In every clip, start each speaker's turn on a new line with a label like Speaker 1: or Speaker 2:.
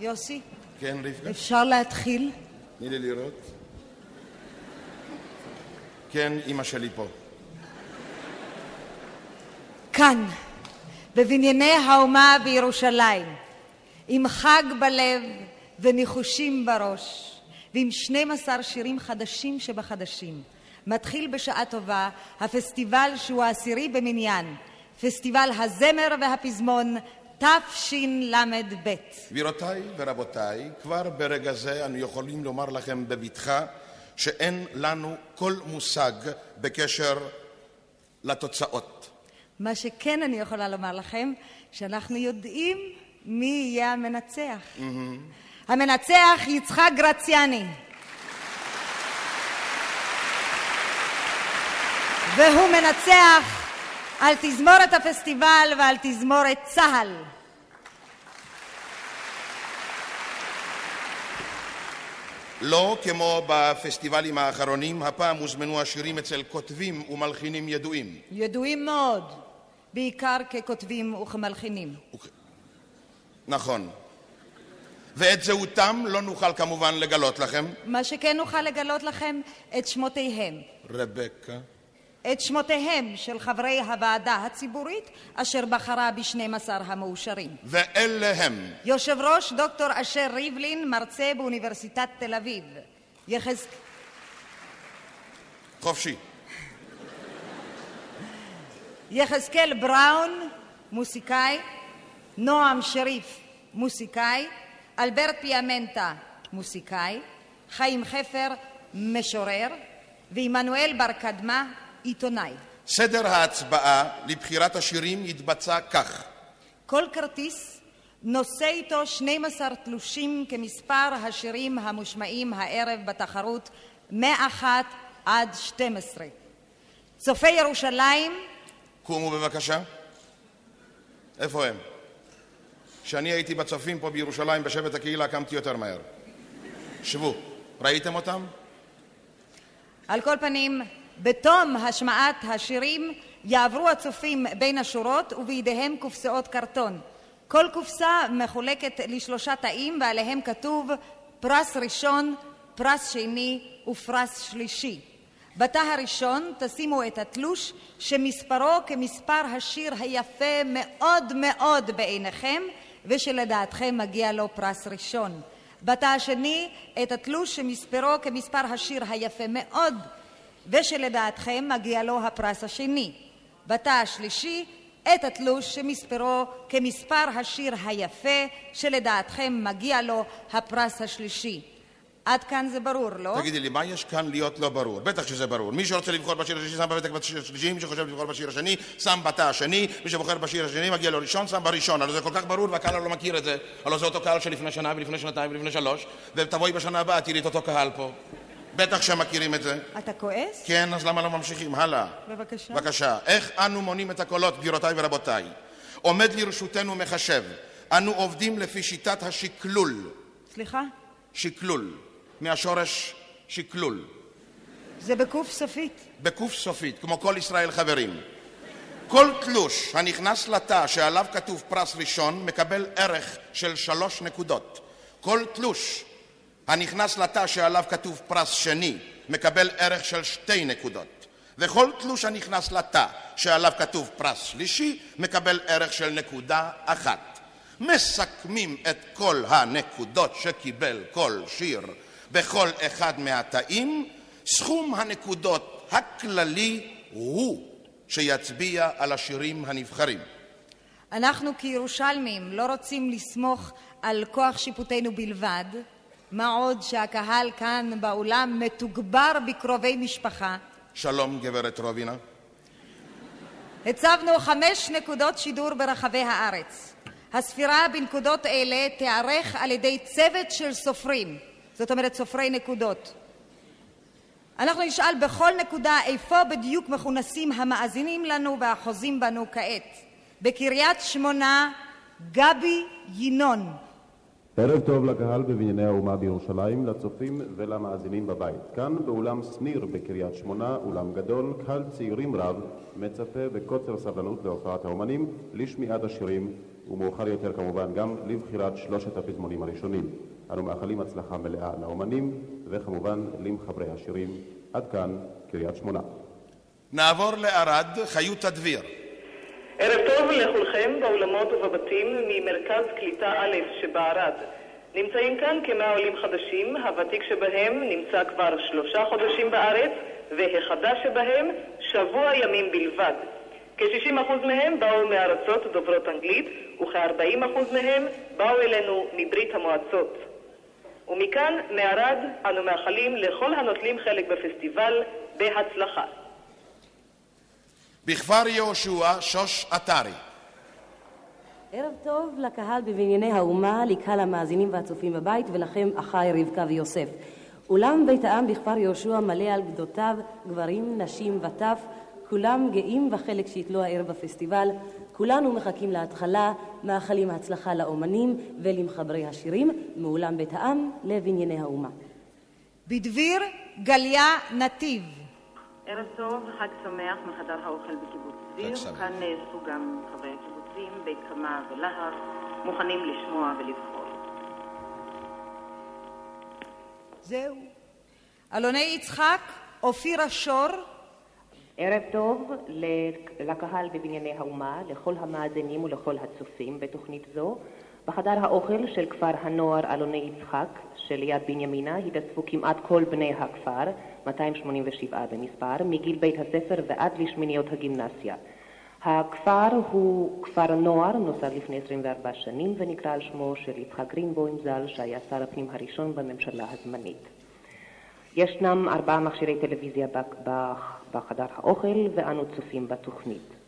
Speaker 1: יוסי,
Speaker 2: כן, רבקה?
Speaker 1: אפשר להתחיל?
Speaker 2: תני לי לראות. כן, אימא שלי פה.
Speaker 1: כאן, בבנייני האומה בירושלים, עם חג בלב וניחושים בראש, ועם 12 שירים חדשים שבחדשים. מתחיל בשעה טובה הפסטיבל שהוא העשירי במניין, פסטיבל הזמר והפזמון תשל"ב.
Speaker 2: גבירותיי ורבותיי, כבר ברגע זה אנו יכולים לומר לכם בבטחה שאין לנו כל מושג בקשר לתוצאות.
Speaker 1: מה שכן אני יכולה לומר לכם, שאנחנו יודעים מי יהיה המנצח. המנצח יצחק גרציאני. והוא מנצח על תזמורת הפסטיבל ועל תזמורת צה"ל.
Speaker 2: לא כמו בפסטיבלים האחרונים, הפעם הוזמנו השירים אצל כותבים ומלחינים ידועים.
Speaker 1: ידועים מאוד, בעיקר ככותבים וכמלחינים.
Speaker 2: נכון. ואת זהותם לא נוכל כמובן לגלות לכם.
Speaker 1: מה שכן נוכל לגלות לכם את שמותיהם.
Speaker 2: רבקה.
Speaker 1: את שמותיהם של חברי הוועדה הציבורית אשר בחרה ב-12 המאושרים.
Speaker 2: ואלה הם
Speaker 1: יושב ראש דוקטור אשר ריבלין, מרצה באוניברסיטת תל אביב. יחז...
Speaker 2: חופשי.
Speaker 1: יחזקאל בראון, מוסיקאי, נועם שריף, מוסיקאי, אלברט פיאמנטה, מוסיקאי, חיים חפר, משורר, ועמנואל בר קדמה, עיתונאי.
Speaker 2: סדר ההצבעה לבחירת השירים יתבצע כך:
Speaker 1: כל כרטיס נושא איתו 12 תלושים כמספר השירים המושמעים הערב בתחרות מאחת עד 12. צופי ירושלים
Speaker 2: קומו בבקשה. איפה הם? כשאני הייתי בצופים פה בירושלים בשבט הקהילה קמתי יותר מהר. שבו. ראיתם אותם?
Speaker 1: על כל פנים, בתום השמעת השירים יעברו הצופים בין השורות ובידיהם קופסאות קרטון. כל קופסה מחולקת לשלושה תאים ועליהם כתוב פרס ראשון, פרס שני ופרס שלישי. בתא הראשון תשימו את התלוש שמספרו כמספר השיר היפה מאוד מאוד בעיניכם ושלדעתכם מגיע לו פרס ראשון. בתא השני את התלוש שמספרו כמספר השיר היפה מאוד ושלדעתכם מגיע לו הפרס השני. בתא השלישי את התלוש שמספרו כמספר השיר היפה שלדעתכם מגיע לו הפרס השלישי. עד כאן זה ברור, לא?
Speaker 2: תגידי לי, מה יש כאן להיות לא ברור? בטח שזה ברור. מי שרוצה לבחור בשיר השלישי שם בפתק בשיר השלישי, מי שחושב לבחור בשיר השני, שם בתא השני, מי שבוחר בשיר השני מגיע לו ראשון, שם בראשון. הלוא זה כל כך ברור והקהל לא מכיר את זה. הלוא זה אותו קהל שלפני שנה ולפני שנתיים ולפני שלוש, ותבואי בשנה הבאה, תראי את אותו קהל פה. בטח שהם מכירים את זה.
Speaker 1: אתה כועס?
Speaker 2: כן, אז למה לא ממשיכים? הלאה.
Speaker 1: בבקשה.
Speaker 2: בבקשה. איך אנו מונים את הקולות, גבירותיי ורבותיי? עומד לרשותנו מחשב. אנו עובדים לפי שיטת השקלול.
Speaker 1: סליחה?
Speaker 2: שקלול. מהשורש שקלול.
Speaker 1: זה בקוף סופית.
Speaker 2: בקוף סופית, כמו כל ישראל חברים. כל תלוש הנכנס לתא שעליו כתוב פרס ראשון מקבל ערך של שלוש נקודות. כל תלוש הנכנס לתא שעליו כתוב פרס שני מקבל ערך של שתי נקודות. וכל תלוש הנכנס לתא שעליו כתוב פרס שלישי מקבל ערך של נקודה אחת. מסכמים את כל הנקודות שקיבל כל שיר בכל אחד מהתאים, סכום הנקודות הכללי הוא שיצביע על השירים הנבחרים.
Speaker 1: אנחנו כירושלמים לא רוצים לסמוך על כוח שיפוטנו בלבד, מה עוד שהקהל כאן באולם מתוגבר בקרובי משפחה.
Speaker 2: שלום גברת רובינה.
Speaker 1: הצבנו חמש נקודות שידור ברחבי הארץ. הספירה בנקודות אלה תיערך על ידי צוות של סופרים זאת אומרת סופרי נקודות. אנחנו נשאל בכל נקודה איפה בדיוק מכונסים המאזינים לנו והחוזים בנו כעת. בקריית שמונה, גבי ינון.
Speaker 3: ערב טוב לקהל בבנייני האומה בירושלים, לצופים ולמאזינים בבית. כאן באולם שניר בקריית שמונה, אולם גדול, קהל צעירים רב, מצפה בקוצר סבלנות להופעת האומנים, לשמיעת השירים, ומאוחר יותר כמובן גם לבחירת שלושת הפזמונים הראשונים. אנו מאחלים הצלחה מלאה לאומנים וכמובן למחברי השירים. עד כאן, קריית שמונה.
Speaker 2: נעבור לערד, חיות תדביר.
Speaker 4: ערב טוב לכולכם באולמות ובבתים ממרכז קליטה א' שבערד. נמצאים כאן כמאה עולים חדשים, הוותיק שבהם נמצא כבר שלושה חודשים בארץ, והחדש שבהם שבוע ימים בלבד. כ-60% מהם באו מארצות דוברות אנגלית, וכ-40% מהם באו אלינו מברית המועצות. ומכאן, מערד, אנו מאחלים לכל הנוטלים חלק בפסטיבל בהצלחה.
Speaker 2: בכפר יהושע, שוש עטרי.
Speaker 5: ערב טוב לקהל בבנייני האומה, לקהל המאזינים והצופים בבית, ולכם אחיי רבקה ויוסף. אולם בית העם בכפר יהושע מלא על גדותיו, גברים, נשים וטף, כולם גאים בחלק שיתלו הערב בפסטיבל. כולנו מחכים להתחלה, מאחלים הצלחה לאומנים ולמחברי השירים, מאולם בית העם לבנייני האומה.
Speaker 1: בדביר גליה נתיב.
Speaker 6: ערב טוב, חג שמח מחדר האוכל בקיבוץ דביר. כאן נאספו גם חברי הקיבוצים, בית קמה ולהב, מוכנים לשמוע ולבחור.
Speaker 1: זהו. אלוני יצחק, אופירה שור,
Speaker 7: ערב טוב לקהל בבנייני האומה, לכל המאזינים ולכל הצופים בתוכנית זו. בחדר האוכל של כפר הנוער אלוני יצחק שליד בנימינה התאספו כמעט כל בני הכפר, 287 במספר, מגיל בית הספר ועד לשמיניות הגימנסיה. הכפר הוא כפר נוער, נוסד לפני 24 שנים, ונקרא על שמו של יצחק גרינבוים ז"ל, שהיה שר הפנים הראשון בממשלה הזמנית. ישנם ארבעה מכשירי טלוויזיה בחדר האוכל, ואנו צופים בתוכנית.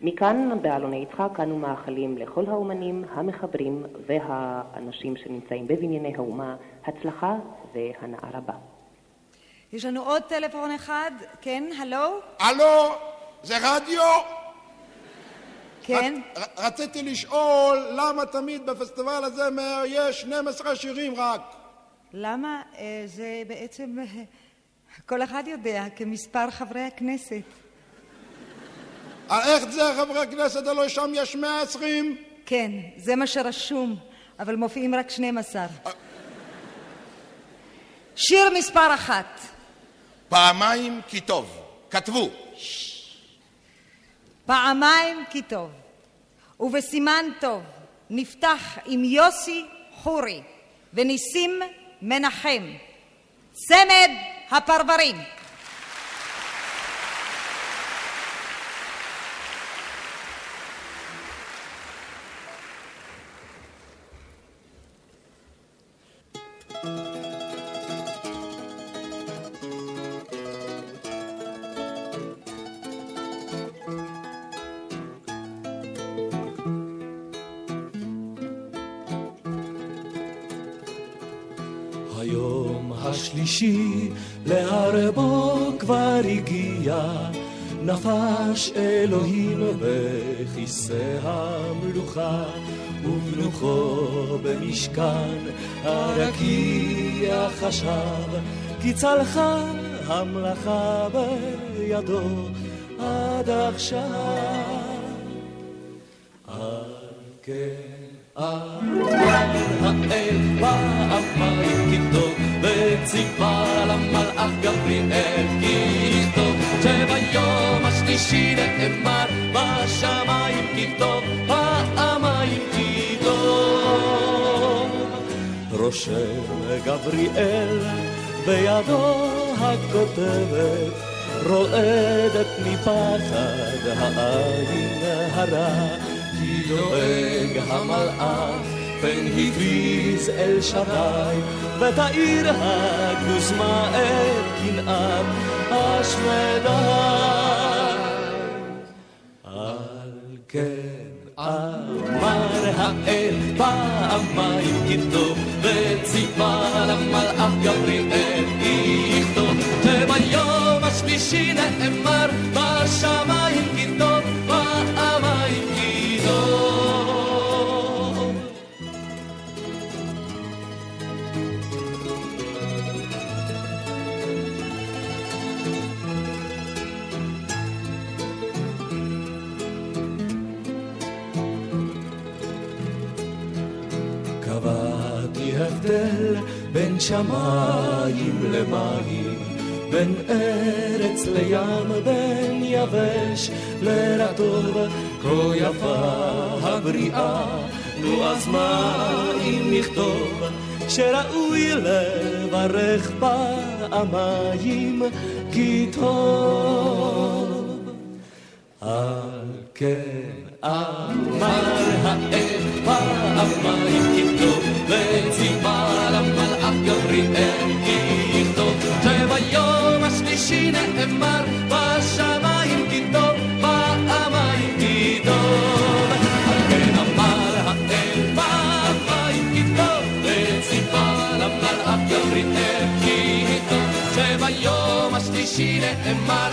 Speaker 7: מכאן, באלוני יצחק, אנו מאחלים לכל האומנים, המחברים והאנשים שנמצאים בבנייני האומה הצלחה והנאה רבה.
Speaker 1: יש לנו עוד טלפון אחד. כן, הלו?
Speaker 2: הלו, זה רדיו?
Speaker 1: כן.
Speaker 2: רציתי לשאול למה תמיד בפסטיבל הזה יש 12 שירים רק.
Speaker 1: למה? אה, זה בעצם, אה, כל אחד יודע, כמספר חברי הכנסת.
Speaker 2: איך זה חברי הכנסת? הלוא שם יש 120?
Speaker 1: כן, זה מה שרשום, אבל מופיעים רק 12. שיר מספר אחת.
Speaker 8: פעמיים כי טוב. כתבו.
Speaker 1: פעמיים כי טוב. ובסימן טוב נפתח עם יוסי חורי וניסים מנחם. צמד הפרברים.
Speaker 9: השלישי להרבו כבר הגיע, נפש אלוהים בכיסא המלוכה, ובנוחו במשכן הרקיע חשב, כי צלחה המלאכה בידו עד עכשיו. על כן אמר האל כי טוב וציווה למלאך גבריאל כי יכתוב שביום השלישי נאמר בשמיים כי טוב פעמיים טוב רושם גבריאל בידו הכותבת רועדת מפחד העין הרע כי דואג המלאך פן הכריז אל שדי, ותאיר הגוזמה את קנאת השמדה. על כן אמר האל פעמיים כתוב, וציווה למלאך גבריאל יכתוב, שביום השלישי נאמר בשמיים שמיים למים, בין ארץ לים, בין יבש לרטוב, כה יפה הבריאה, נו אז מה אם נכתוב שראוי לברך פעמיים כי טוב. על כן אמר האל פעמיים כי טוב וציווה למלאך גבריאל כי יכתוב שביום השלישי נאמר בשמיים כי טוב פעמיים כי טוב על כן אמר האל פעמיים כי טוב וציווה למלאך גבריאל כי יכתוב שביום השלישי נאמר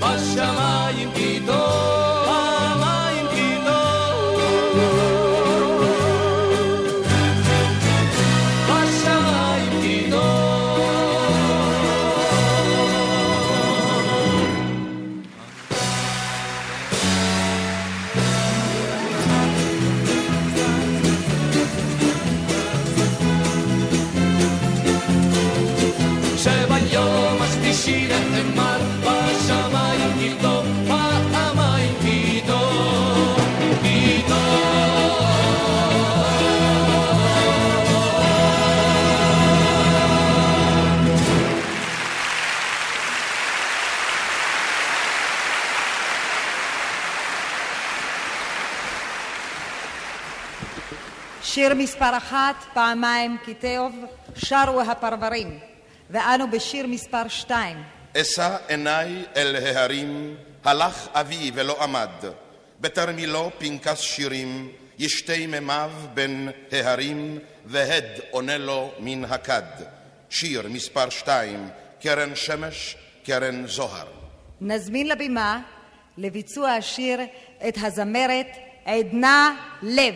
Speaker 9: בשמיים כי טוב Shira and Mar, Bashamayim Kito, Pa'amayim
Speaker 10: שיר מספר אחת, פעמיים כי טוב, שרו הפרברים, ואנו בשיר מספר שתיים.
Speaker 2: אשא עיניי אל ההרים, הלך אבי ולא עמד, בתרמילו פנקס שירים, ישתי מימיו בין ההרים, והד עונה לו מן הכד. שיר מספר שתיים, קרן שמש, קרן זוהר.
Speaker 10: נזמין לבימה לביצוע השיר את הזמרת עדנה לב.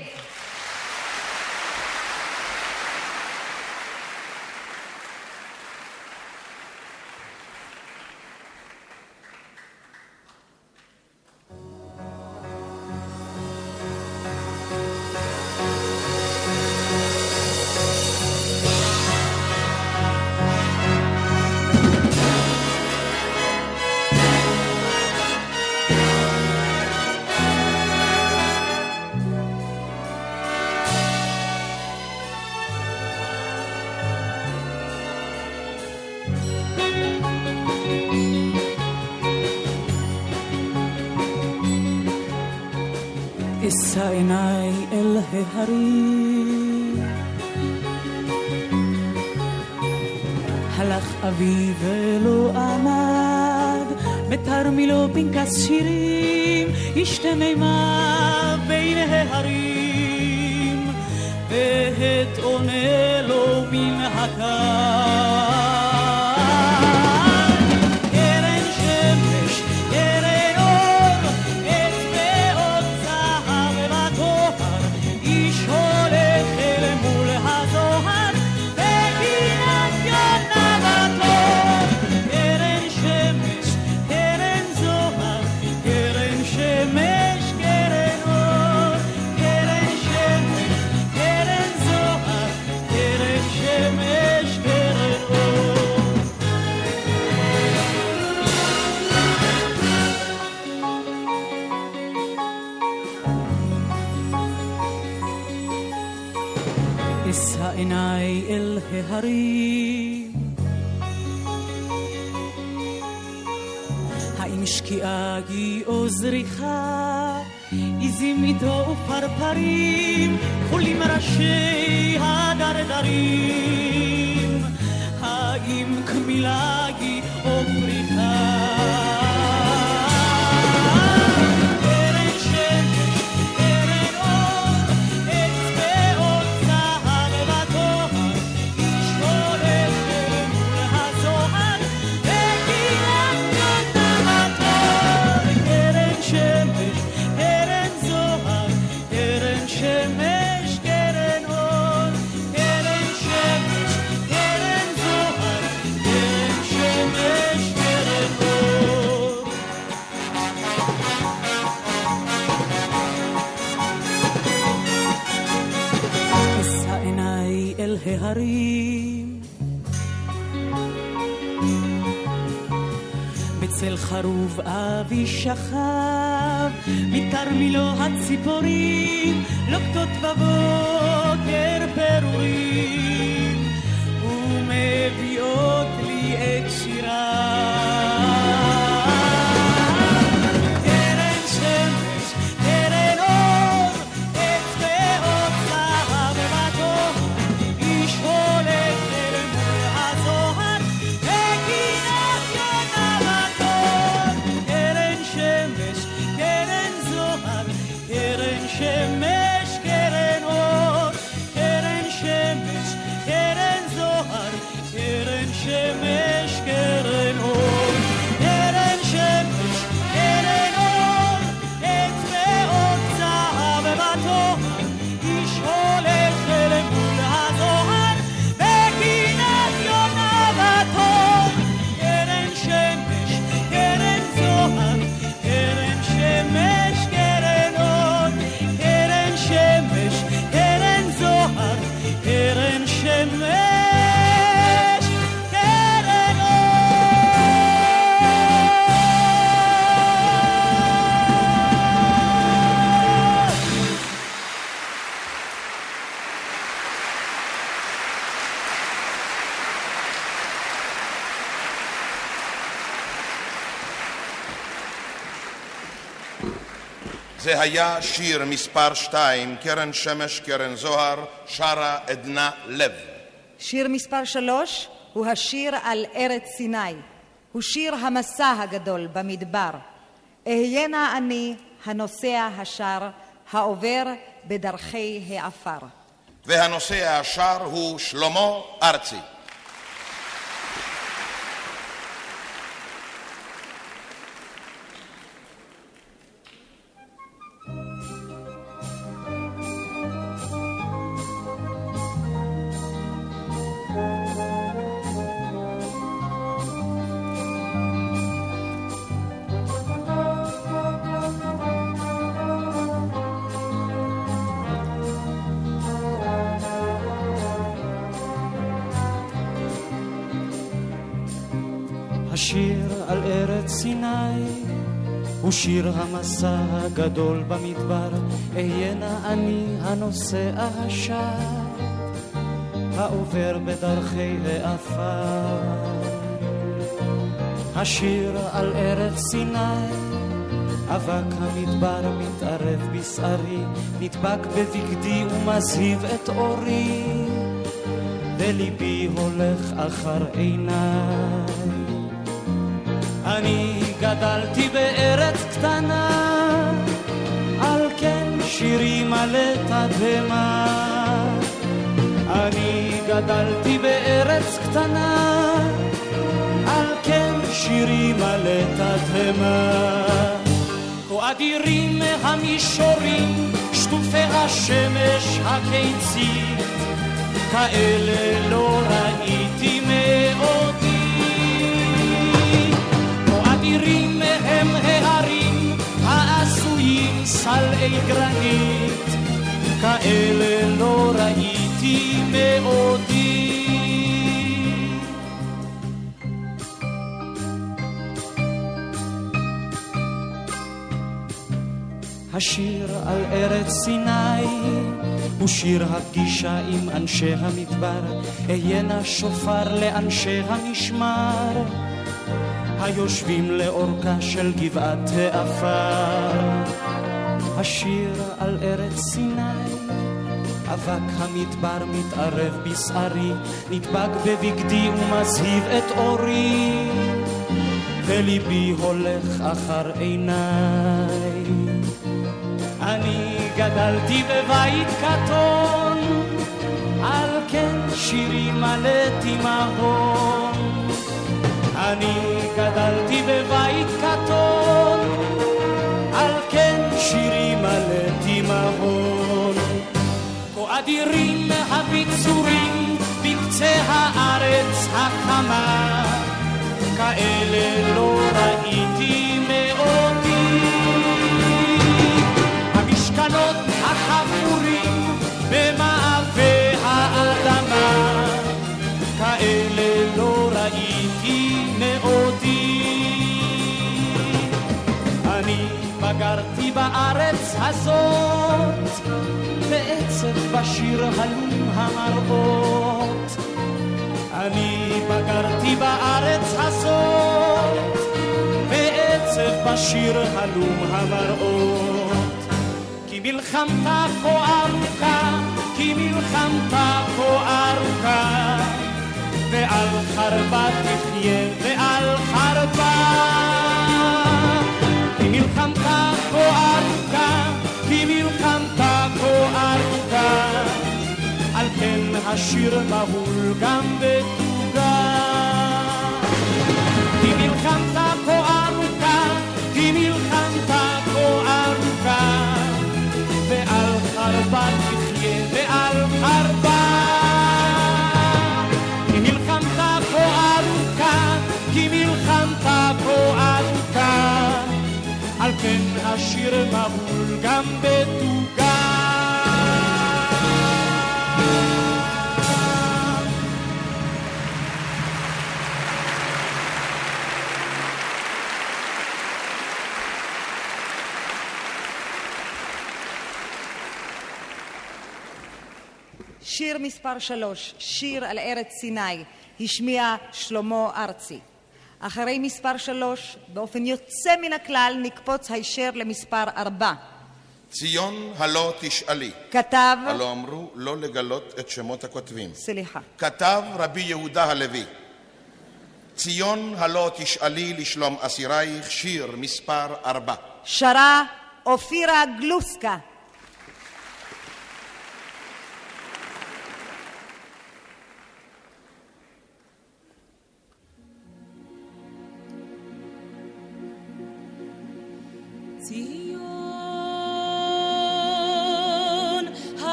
Speaker 2: היה שיר מספר שתיים, קרן שמש, קרן זוהר, שרה עדנה לב.
Speaker 1: שיר מספר שלוש הוא השיר על ארץ סיני. הוא שיר המסע הגדול במדבר. אהיינה אני הנוסע השר, העובר בדרכי העפר.
Speaker 2: והנוסע השר הוא שלמה ארצי.
Speaker 10: שיר המסע הגדול במדבר, אהיינה אני הנוסע השב, העובר בדרכי העפר. השיר על ארץ סיני, אבק המדבר מתערב בשערי, נדבק בבגדי ומזהיב את אורי, וליבי הולך אחר עיניי. אני גדלתי בארץ קטנה, על כן שירי מלא תדהמה. אני גדלתי בארץ קטנה, על כן שירי מלא תדהמה. כה אדירים המישורים, שטופי השמש הקיצית, כאלה לא ראיתי מעודי. העשויים סלעי גרנית, כאלה לא ראיתי מעודי. השיר על ארץ סיני הוא שיר הפגישה עם אנשי המדבר, אהיינה שופר לאנשי המשמר. היושבים לאורכה של גבעת העפר. השיר על ארץ סיני, אבק המדבר מתערב בשערי, נדבק בבגדי ומזהיב את אורי, וליבי הולך אחר עיניי. אני גדלתי בבית קטון, על כן שירי מלא תימהון. אני גדלתי בבית קטון, כה אדירים הביצורים בקצה הארץ החמה, כאלה לא ראיתי מעודי. המשכנות החפורים במעבה האדמה, כאלה לא ראיתי מאודי. אני בגרתי בארץ הזאת, בשיר הלום המראות. אני בגרתי בארץ הזאת, בעצב בשיר הלום המראות. כי מלחמתה כה ארוכה, כי מלחמתה כה ארוכה. ועל חרבה תחיה ועל חרבה. כי מלחמתה כה ארוכה, כי ארוכה, על כן השיר מהול גם בתוגה. כי מלחמתה כה ארוכה, כי מלחמתה כה ארוכה, ועל חרבה תחיה ועל חרבה. על כן השיר מבול גם בתוגה.
Speaker 1: שיר מספר שלוש, שיר על ארץ סיני, השמיע שלמה ארצי. אחרי מספר שלוש, באופן יוצא מן הכלל, נקפוץ הישר למספר ארבע.
Speaker 2: ציון הלא תשאלי.
Speaker 1: כתב...
Speaker 2: הלא אמרו לא לגלות את שמות הכותבים.
Speaker 1: סליחה.
Speaker 2: כתב רבי יהודה הלוי. ציון הלא תשאלי לשלום אסירייך, שיר מספר ארבע.
Speaker 1: שרה אופירה גלוסקה.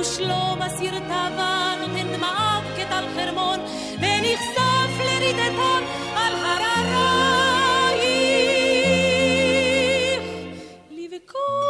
Speaker 11: ושלום אסיר תבה נותן דמעיו כטל חרמון, ונחשף לרידתם על הררייך. לבכות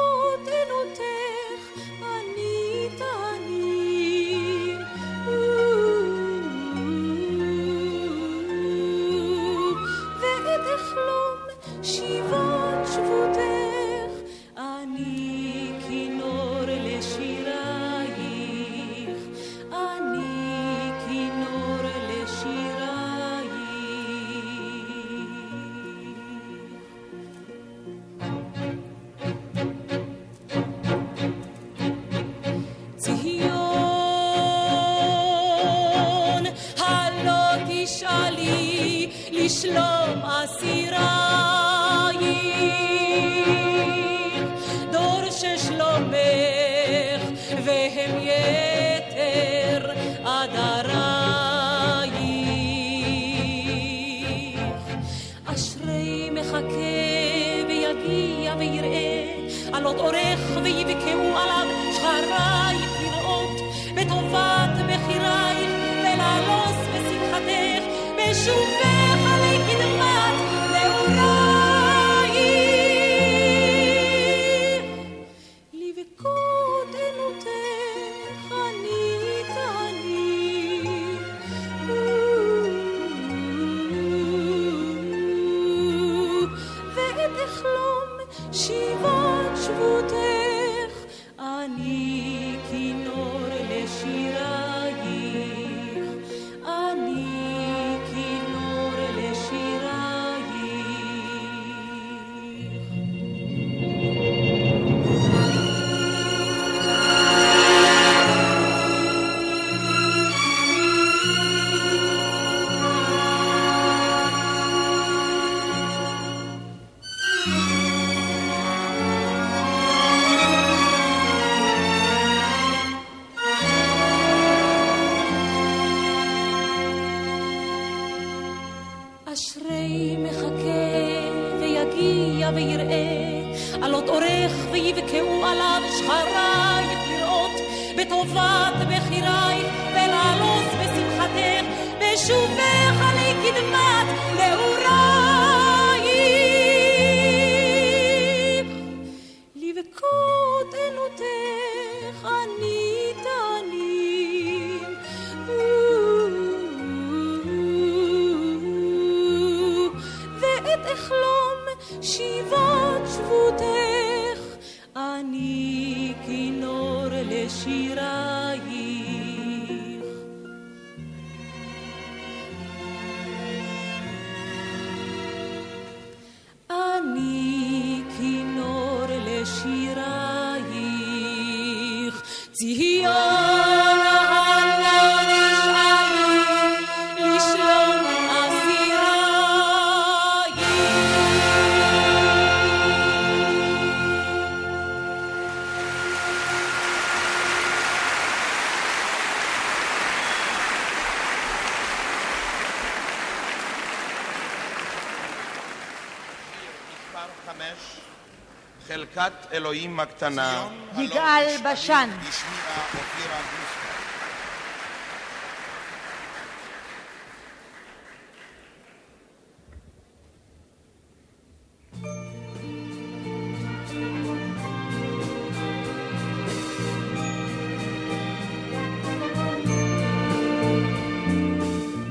Speaker 11: לשלום אסירייך, דור ששלומך והם יתר עדרייך. אשרי מחכה ויגיע ויראה, עלות אורך ויבקעו עליו שחרייך לראות, בטובת בחירייך ולעלוס בשמחתך, בשובך
Speaker 2: ברכת אלוהים הקטנה.
Speaker 1: יגאל בשן.
Speaker 2: השמיעה אופירה גרוסמן.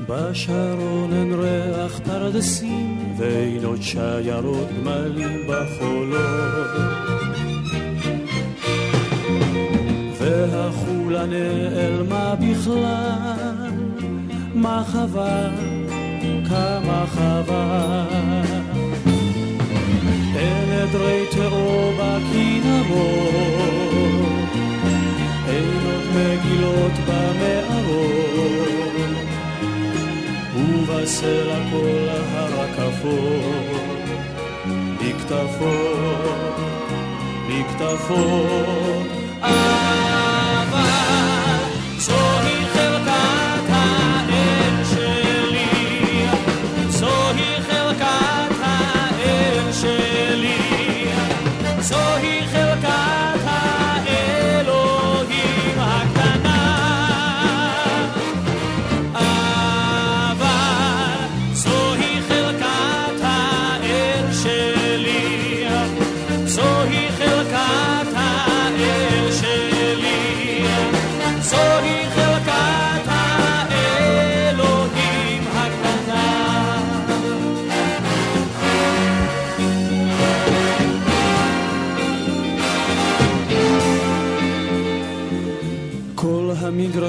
Speaker 12: בשרון אין ריח פרדסים ואין עוד שיירות גמלים בחולות. והחולה נעלמה בכלל, מה חבל, כמה חבל. אין עדרי תאו בכנרות, אין עוד מגילות במערות, ובסלע כל הרקפות, בכתפות, בכתפות.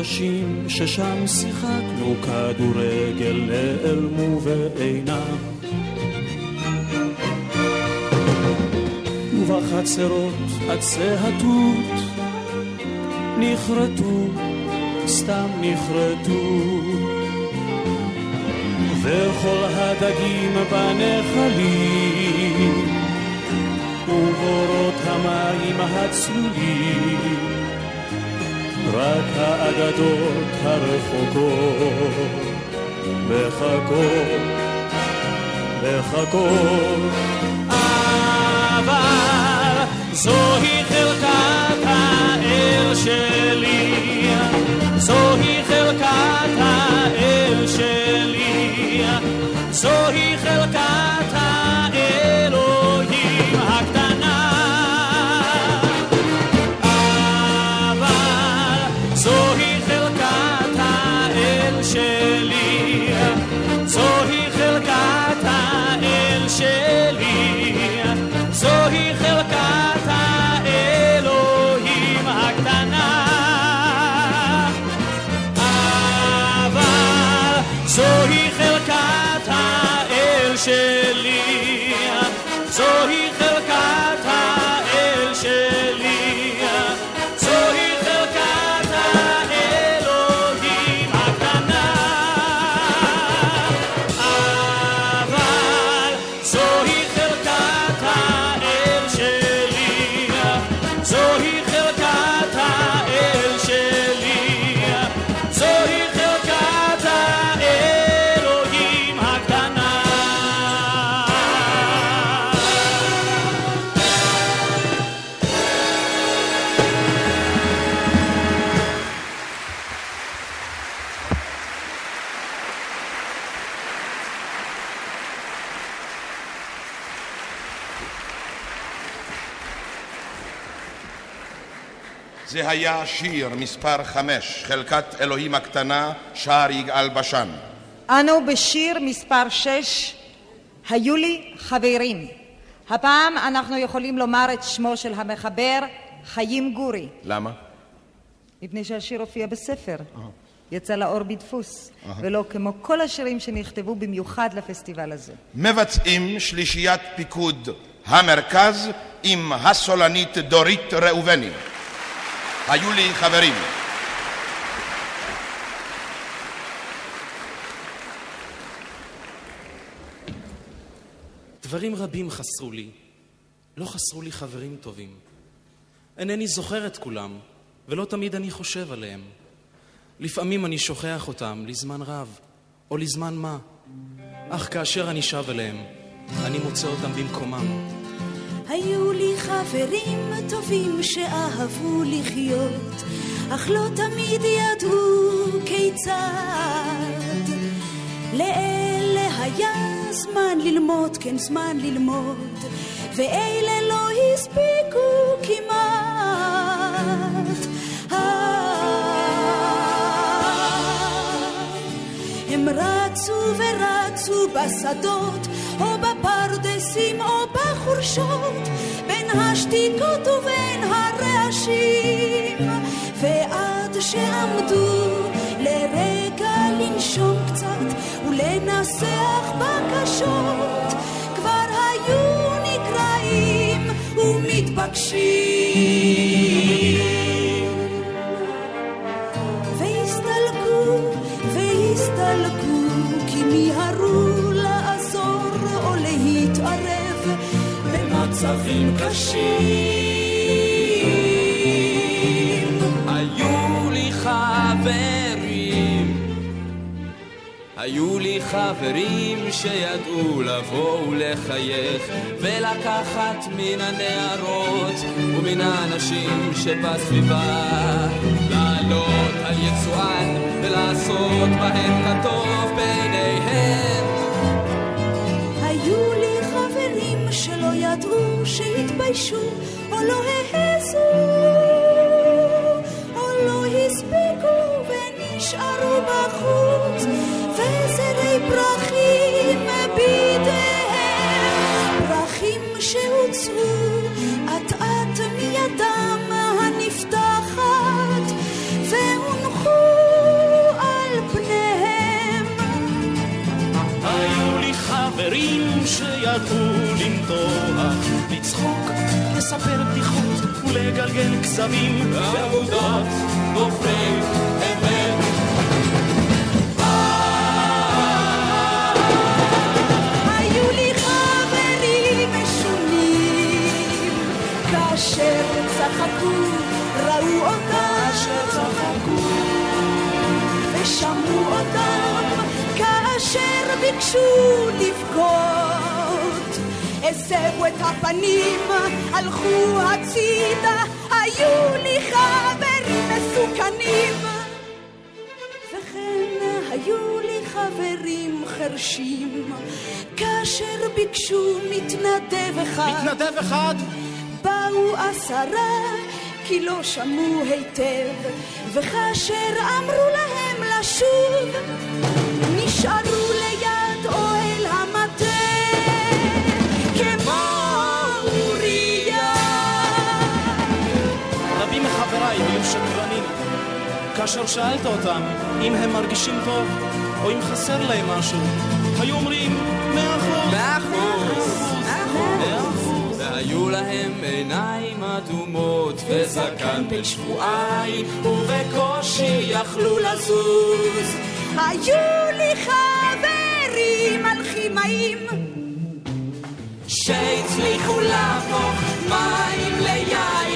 Speaker 12: המגרשים ששם שיחקנו כדורגל נעלמו ואינם ובחצרות הצהתות נכרתו, סתם נכרתו וכל הדגים בנחלים ובורות המים הצלולים רק האגדות הרחוקות. מחכות, מחכות. אבל זוהי חלקת האל שלי, זוהי חלקת האל שלי, זוהי חלקת האלוהים
Speaker 2: זה היה שיר מספר חמש, חלקת אלוהים הקטנה, שער יגאל בשן.
Speaker 1: אנו בשיר מספר 6, היו לי חברים. הפעם אנחנו יכולים לומר את שמו של המחבר, חיים גורי,
Speaker 2: למה?
Speaker 1: מפני שהשיר הופיע בספר. יצא לאור בדפוס, ולא כמו כל השירים שנכתבו במיוחד לפסטיבל הזה.
Speaker 2: מבצעים שלישיית פיקוד המרכז עם הסולנית דורית ראובני. היו לי חברים.
Speaker 13: דברים רבים חסרו לי. לא חסרו לי חברים טובים. אינני זוכר את כולם, ולא תמיד אני חושב עליהם. לפעמים אני שוכח אותם לזמן רב, או לזמן מה. אך כאשר אני שב אליהם, אני מוצא אותם במקומם.
Speaker 11: היו לי חברים טובים שאהבו לחיות, אך לא תמיד ידעו כיצד. לאלה היה זמן ללמוד, כן זמן ללמוד, ואלה לא הספיקו כמעט. אה, הם רצו
Speaker 14: ורצו בשדות, או בפרדסים או בחורשות, בין השתיקות ובין הרעשים, ועד שעמדו לרגע לנשום קצת ולנסח בקשות, כבר היו נקראים ומתבקשים.
Speaker 9: מצבים קשים. היו לי חברים, היו לי חברים שידעו לבוא ולחייך ולקחת מן הנערות ומן האנשים שבסביבה. לעלות על יצואן ולעשות בהם כטוב בעיניהם
Speaker 14: שלא ידעו שהתביישו או לא העזו או לא הספיקו ונשארו בחוץ וזרי פרחים בידיהם. פרחים שהוצאו אט אט מידם הנפתחת והונחו על פניהם.
Speaker 15: היו לי חברים שידעו למתוח, לצחוק, לספר בדיחות ולגלגל כזבים
Speaker 9: בעמודות גופרי אמת.
Speaker 14: כאשר צחקו, ראו אותם, צחקו, ושמעו אותם, כאשר ביקשו לבכות. הסבו את הפנים, הלכו הצידה, היו לי חברים מסוכנים. וכן היו לי חברים חרשים, כאשר ביקשו מתנדב אחד.
Speaker 15: מתנדב אחד?
Speaker 14: באו עשרה, כי לא שמעו היטב, וכאשר אמרו להם לשוב, נשארו
Speaker 15: כאשר שאלת אותם אם הם מרגישים טוב, או אם חסר להם משהו, היו אומרים, מאה אחוז.
Speaker 9: מאה אחוז. מאה אחוז. והיו להם עיניים אדומות וזקן בן שבועיים ובקושי יכלו לזוז
Speaker 14: היו לי חברים אלכימאים
Speaker 9: שהצליחו להפוך מים ליין,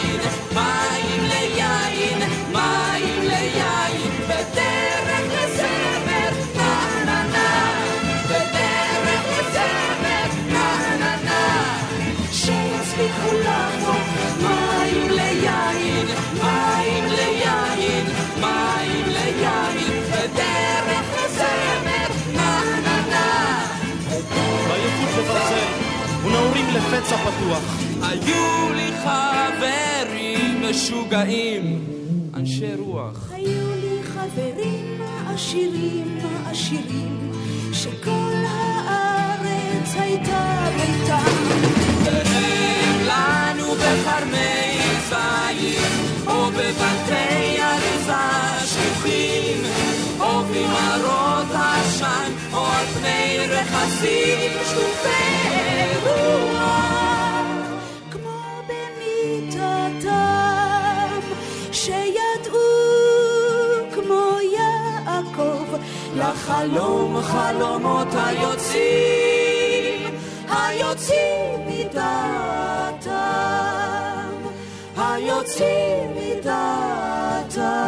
Speaker 15: לפצע פתוח.
Speaker 9: היו לי חברים משוגעים, אנשי רוח.
Speaker 14: היו לי חברים עשירים עשירים, שכל הארץ הייתה ביתם.
Speaker 9: והם לנו בכרמי זין, או בבתי אריזה שטוחים, או במערות עשן, או על פני רכסים שטופי לחלום חלומות היוצאים, היוצאים מדעתם, היוצאים מדעתם.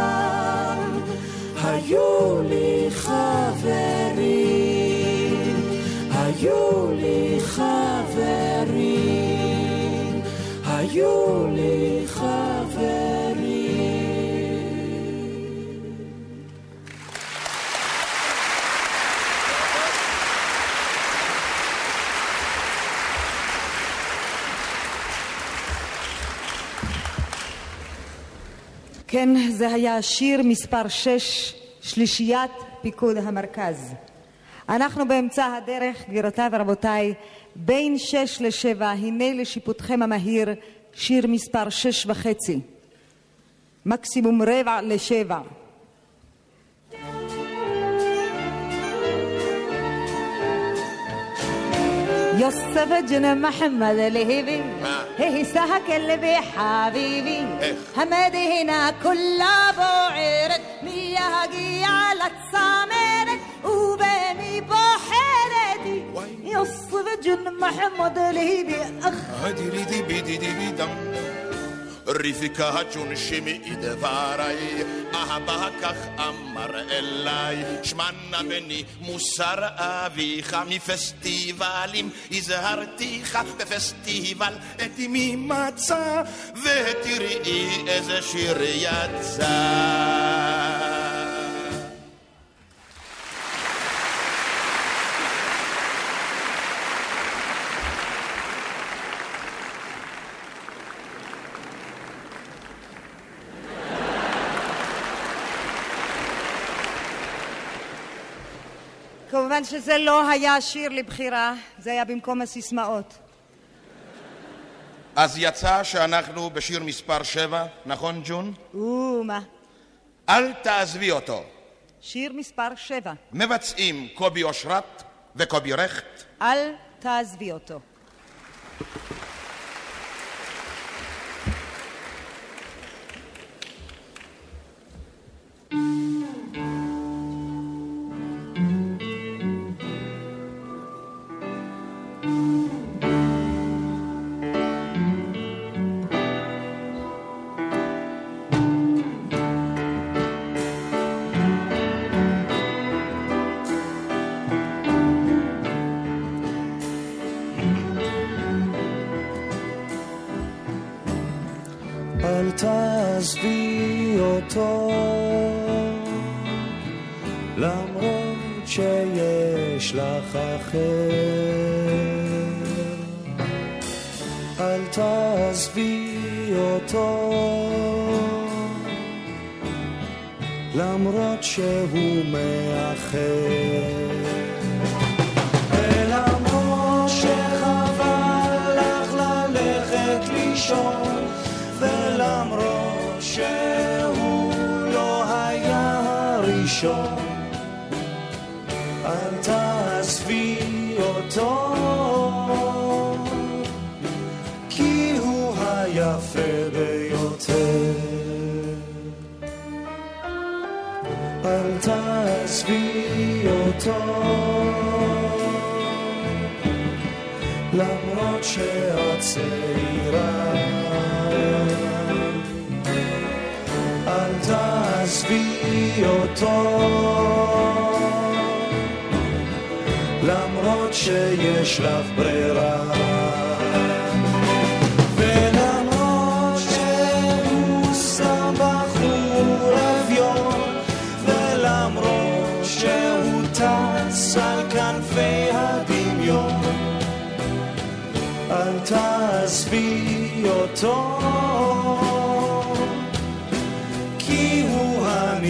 Speaker 9: היו לי חברים, היו לי חברים, היו לי חברים.
Speaker 1: כן, זה היה שיר מספר 6, שלישיית פיקוד המרכז.
Speaker 16: אנחנו באמצע הדרך, גבירותיי ורבותיי, בין שש לשבע, הנה לשיפוטכם המהיר, שיר מספר שש וחצי. מקסימום רבע לשבע. يوسف جن محمد الهبي هي سهك اللي بحبيبي. حمادي هنا كل ابو عرد مياهجي على تصامرك وبامي بحيرتي. يوسف جن محمد الهبي اخ
Speaker 2: هدي ريدي بيدي دي بيدم רבקה ג'ונשי מדבריי, אהבה כך אמר אליי, שמענה בני מוסר אביך מפסטיבלים, הזהרתיך בפסטיבל את אמי מצא, ותראי איזה שיר יצא.
Speaker 16: כמובן שזה לא היה שיר לבחירה, זה היה במקום הסיסמאות.
Speaker 2: אז יצא שאנחנו בשיר מספר 7, נכון ג'ון?
Speaker 16: ומה?
Speaker 2: אל תעזבי אותו.
Speaker 16: שיר מספר 7.
Speaker 2: מבצעים קובי אושרת וקובי רכט.
Speaker 16: אל תעזבי אותו.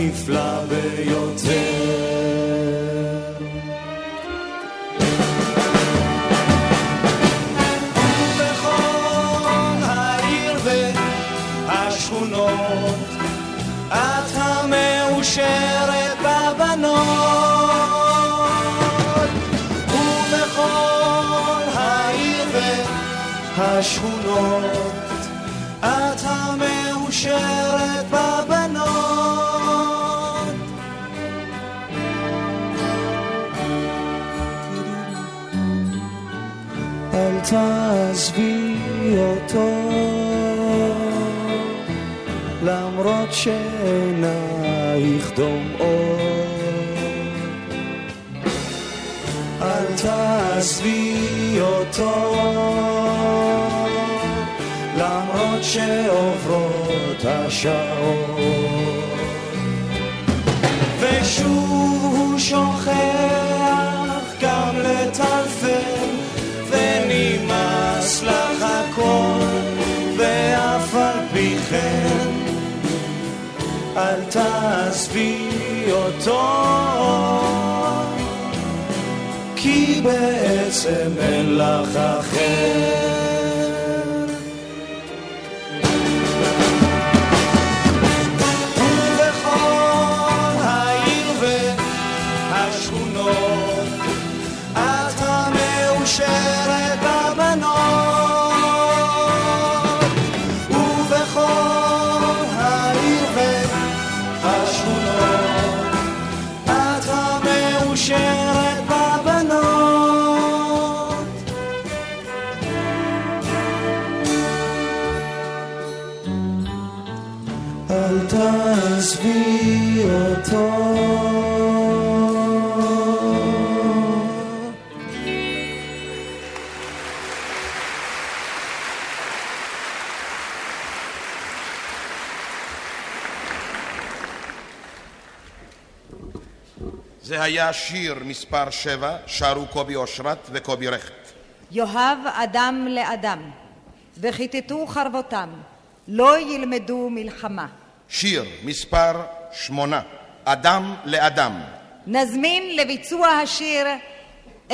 Speaker 17: הנפלא ביותר. והשכונות את המאושרת בבנות ובכל העיר והשכונות אל תעזבי אותו למרות שעינייך דומעות אל תעזבי אותו למרות שעוברות השעות אל תעזבי אותו
Speaker 12: כי בעצם אין לך אחר.
Speaker 2: היה שיר מספר שבע, שרו קובי אושרת וקובי רכט.
Speaker 1: יאהב אדם לאדם, וכיתתו חרבותם, לא ילמדו מלחמה.
Speaker 2: שיר מספר שמונה, אדם לאדם.
Speaker 1: נזמין לביצוע השיר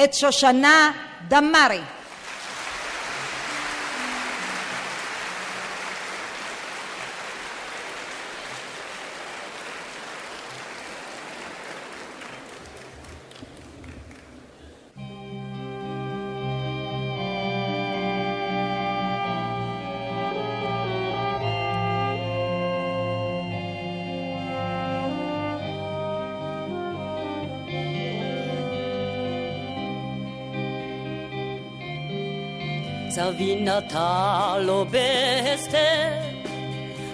Speaker 1: את שושנה דמארי.
Speaker 18: נטע לו בהסתר,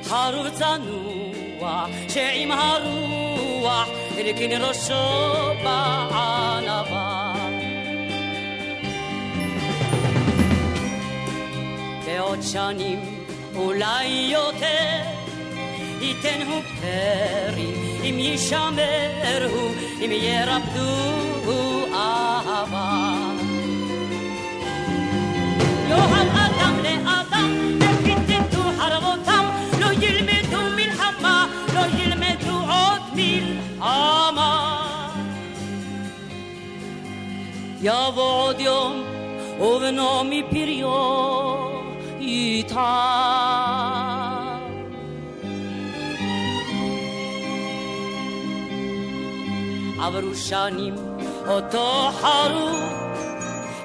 Speaker 18: חרוב צנוע שעם הרוח הרכין ראשו בענווה. בעוד שנים אולי יותר ייתן הוא פרי אם יישמר הוא אם ירפדו אהבה יבוא עוד יום, ובנו מפריו יתעב. עברו שנים, אותו חרוט,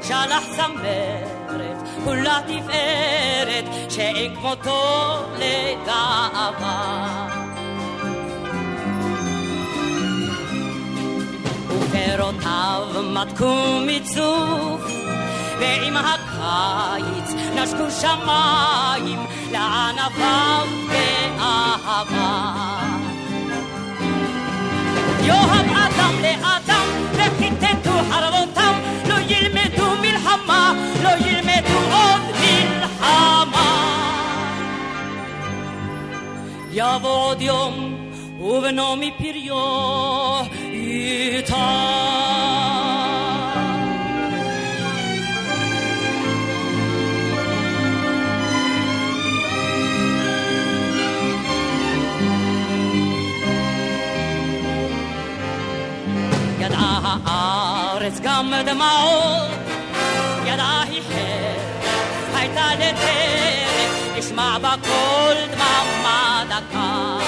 Speaker 18: שלח צמרת כולה תפארת שאין כמותו לגאווה. ופירותיו מתקו מצוף ועם הקיץ נשקו שמיים לענפיו באהבה. יאהב אדם לאדם וכיתתו חרבותם מלחמה לא ילמדו עוד מלחמה יבוא עוד יום ובנו מפריו איתה ידעה הארץ גם דמעות, ידעה היא חרב, הייתה לטרף, נשמע בה קול דממה דקה.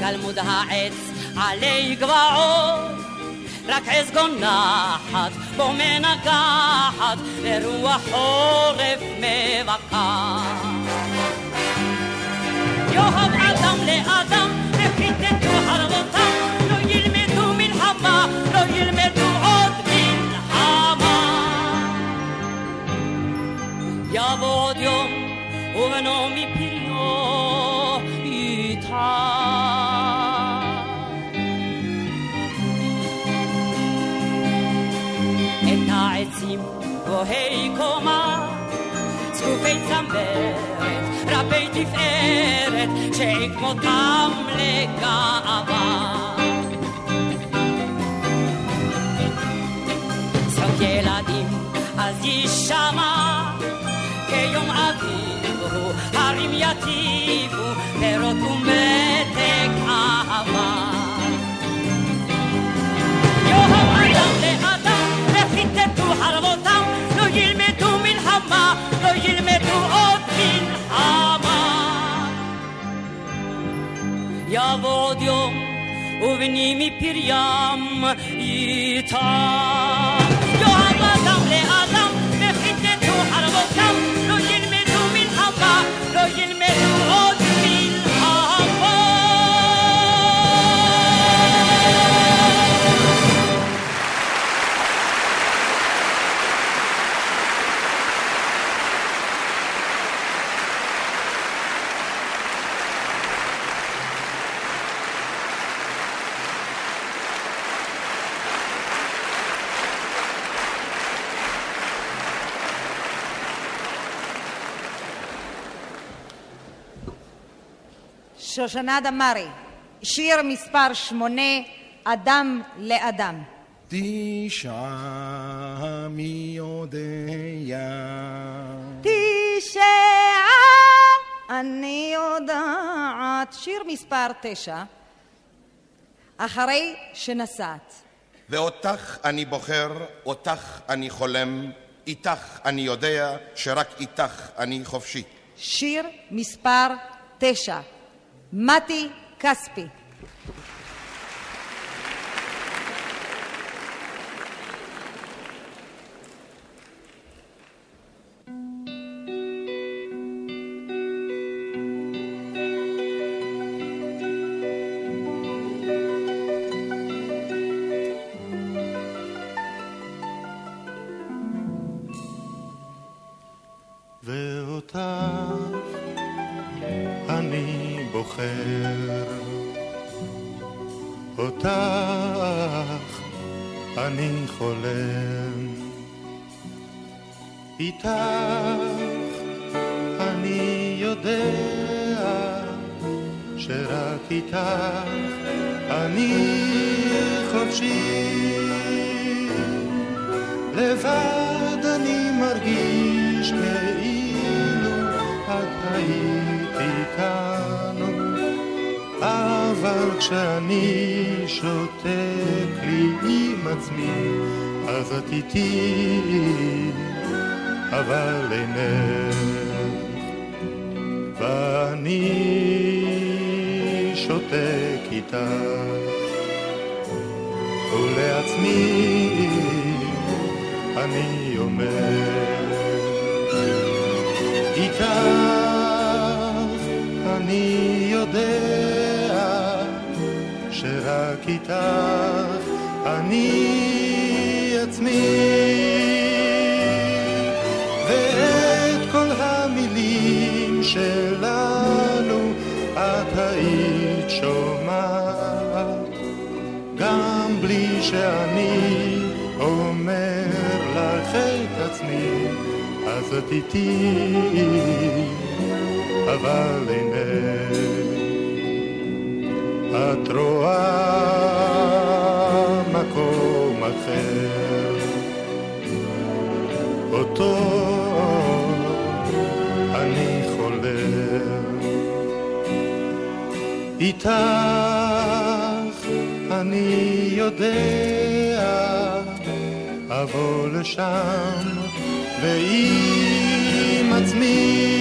Speaker 18: גלמוד העץ עלי גבעות, רק עז גונחת, בו מנגחת, ורוח חורף מבכה. יאהב אדם לאדם, יבוא עוד יום, ובנו מפריו יתעב. את העצים גבוהי קומה, צפופי צמרת, רבי תפארת, שאין כמותם לגאווה. שק ילדים אז יישמע, יום אביבו, הרים יטיבו, פירות ומתק אהבה. יאהב אדם לאדם, וחיטטו חרבותם, לא ילמדו מלחמה, לא ילמדו עוד מלחמה. יבוא עוד יום, ובני מפריים ייטב.
Speaker 19: שושנה דמארי, שיר מספר שמונה, אדם לאדם.
Speaker 20: תשעה מי יודע.
Speaker 19: תשעה אני יודעת. שיר מספר תשע, אחרי שנסעת.
Speaker 2: ואותך אני בוחר, אותך אני חולם, איתך אני יודע שרק איתך אני חופשי.
Speaker 19: שיר מספר תשע, מתי כספי.
Speaker 1: יודע אבוא לשם ועם עצמי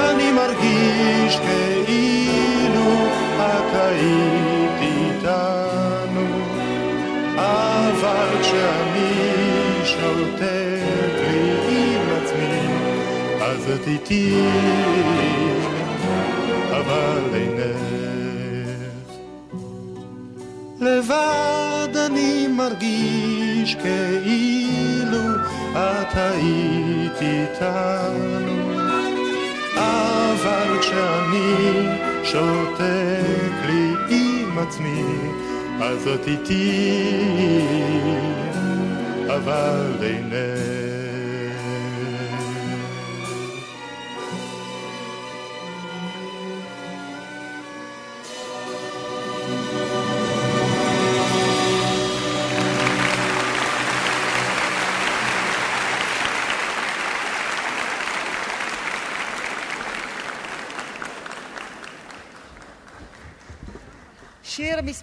Speaker 1: אני מרגיש כאילו את היית איתנו. אבל כשאני שותק לי עם עצמי אז את איתי. אבל אינך לבד אני מרגיש כאילו את היית איתנו. אבל כשאני שותק לי עם עצמי אז את איתי. אבל אינך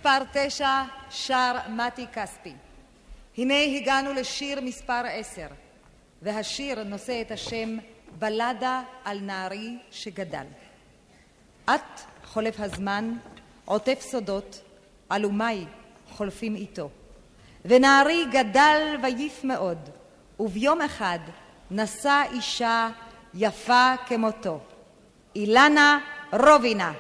Speaker 19: מספר תשע שר מתי כספי. הנה הגענו לשיר מספר עשר, והשיר נושא את השם בלדה על נערי שגדל.
Speaker 1: את חולף הזמן, עוטף סודות, עלומי חולפים איתו. ונערי גדל ויף מאוד, וביום אחד נשא אישה יפה כמותו. אילנה רובינה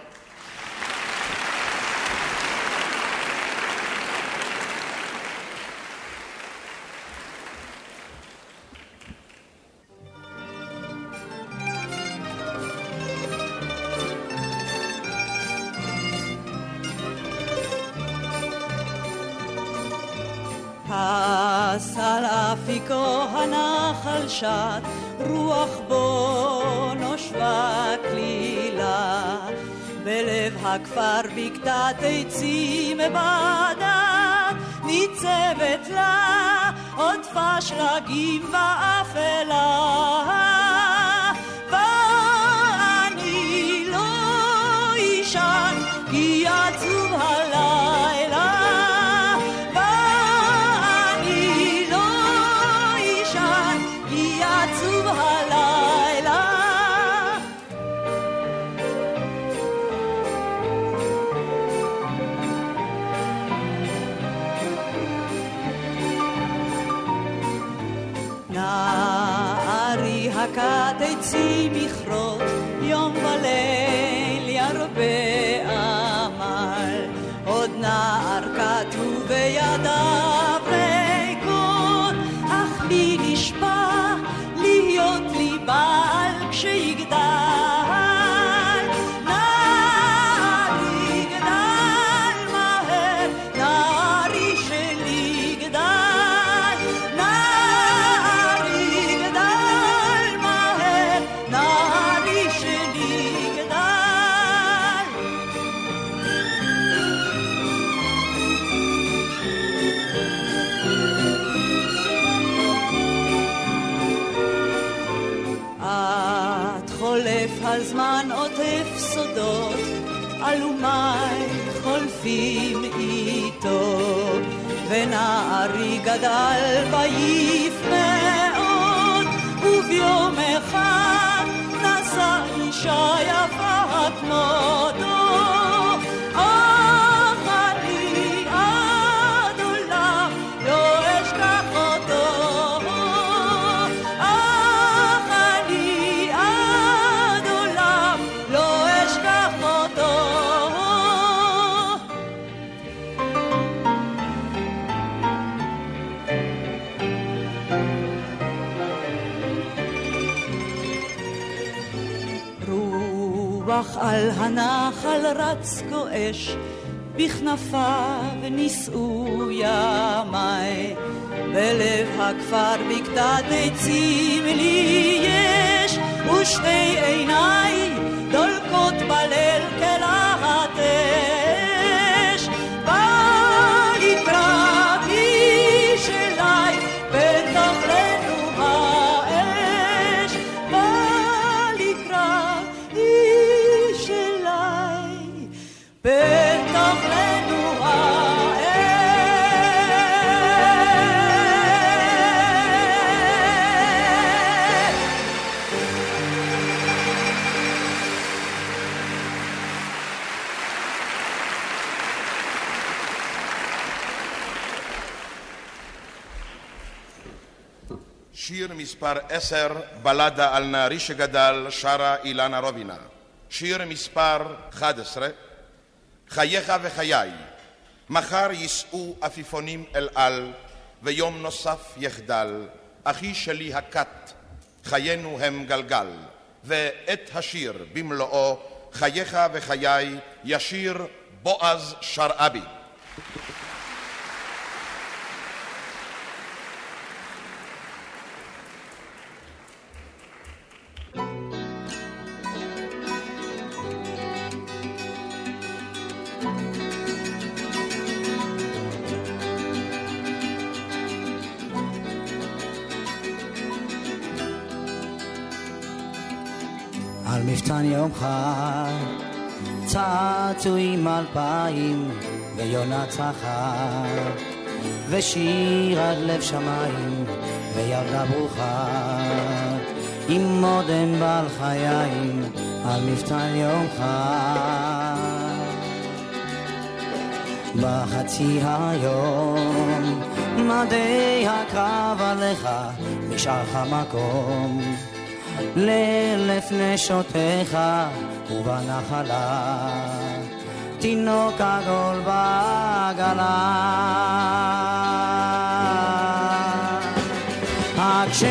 Speaker 21: הנחל שט, רוח בו נושבה כלילה. בלב הכפר בקתת עצים בדת, ניצבת לה עודפה שלגים ואפלה. חולפים איתו. ונערי גדל ויף על הנחל רץ גועש, בכנפיו נישאו ימי. בלב הכפר בקתת עצים לי יש, ושתי עיניי
Speaker 2: מספר עשר, בלדה על נערי שגדל, שרה אילנה רובינה. שיר מספר עשרה, חייך וחיי, מחר יישאו עפיפונים אל על, ויום נוסף יחדל, אחי שלי הכת, חיינו הם גלגל, ואת השיר במלואו, חייך וחיי, ישיר בועז שרעבי.
Speaker 16: מפתן יום חג, צעצועים אלפיים ויונה צחק, ושיר עד לב שמיים וילדה ברוכה, עם מודם בעל חיים, על מפתן יומך. בחצי היום מדי הקרב עליך נשאר לך מקום לאלף נשותיך ובנחלה תינוק עגול בעגלה הקשב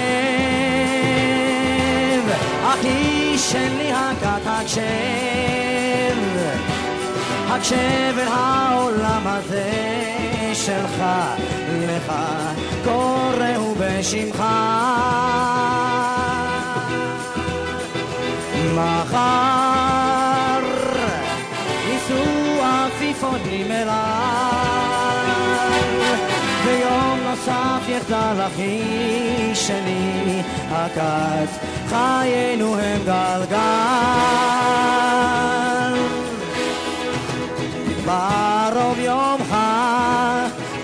Speaker 16: אחי שלי הכת הקשב הקשב אל העולם הזה שלך, לך קוראו בשמך. מחר ייסעו עפיפונים אליי, ויום נוסף יחדל אחי שלי, הכת חיינו הם גלגל. בערוב יומך,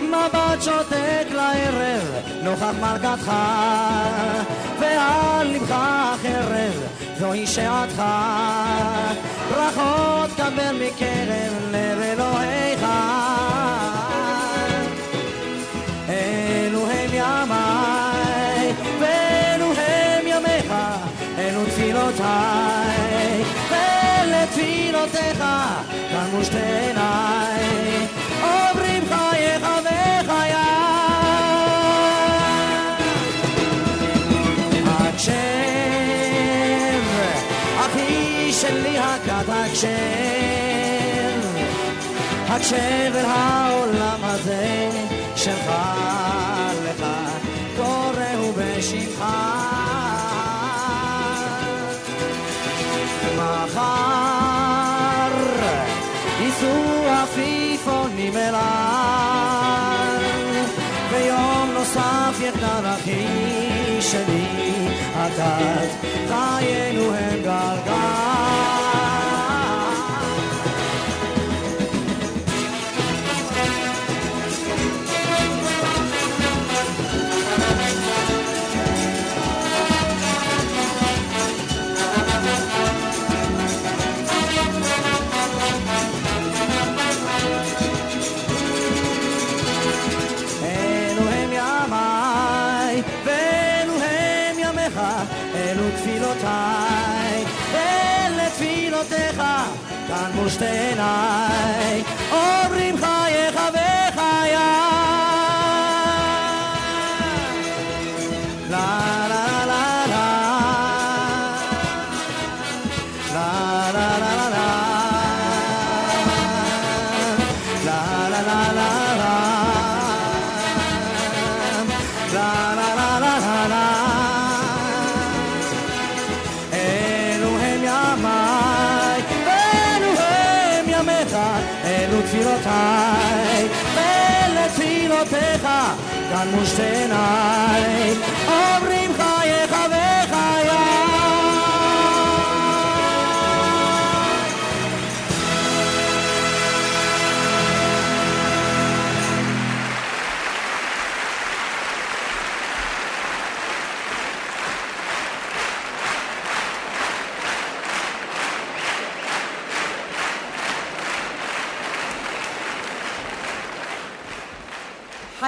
Speaker 16: מבט שותק לערב, נוכח מלכתך, ועל לבך חרב, זוהי שעתך. ברכות קבל מקרב לב אלוהיך. אלו הם ימיי, ואלו הם ימיך, אלו תפילותיי, ולתפילותיך כאן שתי הכת הקשב, אל העולם הזה שלך לך, קוראו בשמך. מחר ייסעו עפיפונים אליי, ויום נוסף יחדל אחי שלי, הכת חיינו הם גלגל. Thursday night. Oh,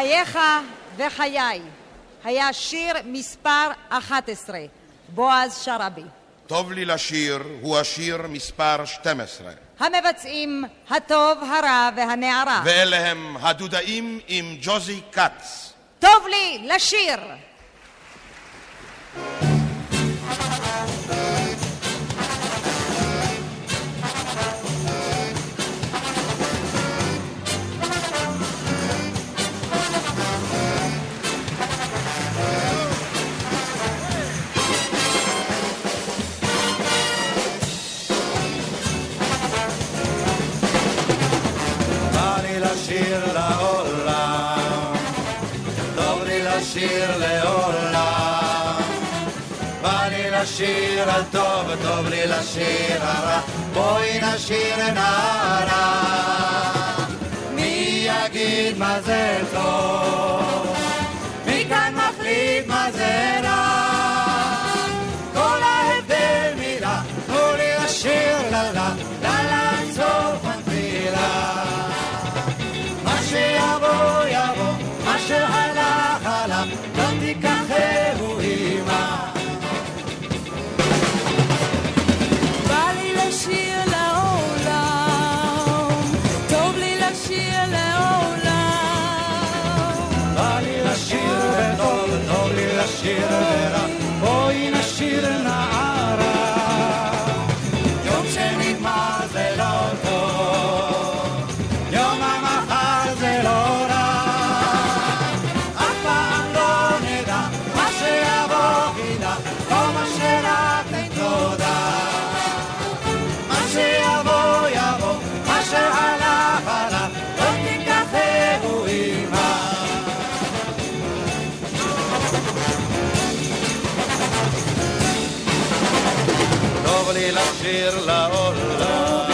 Speaker 16: חייך וחיי
Speaker 1: היה שיר מספר 11, בועז שרעבי.
Speaker 2: טוב לי לשיר הוא השיר מספר 12
Speaker 1: המבצעים הטוב, הרע והנערה.
Speaker 2: ואלה הם הדודאים עם ג'וזי כץ
Speaker 1: טוב לי לשיר!
Speaker 12: נשיר הטוב, טוב לי לשיר הרע, בואי נשיר נערה. מי יגיד מה זה טוב? מי כאן מחליט מה זה רע? כל ההבדל מילה, תנו לי לשיר
Speaker 22: לה לה,
Speaker 23: לה לה סוף הנפילה. מה שיבוא יבוא, מה
Speaker 22: שהלך הלך, לא תיקחהו וטוב, טוב לי לשיר ורע, בואי נשיר נערה. לשיר לעולם,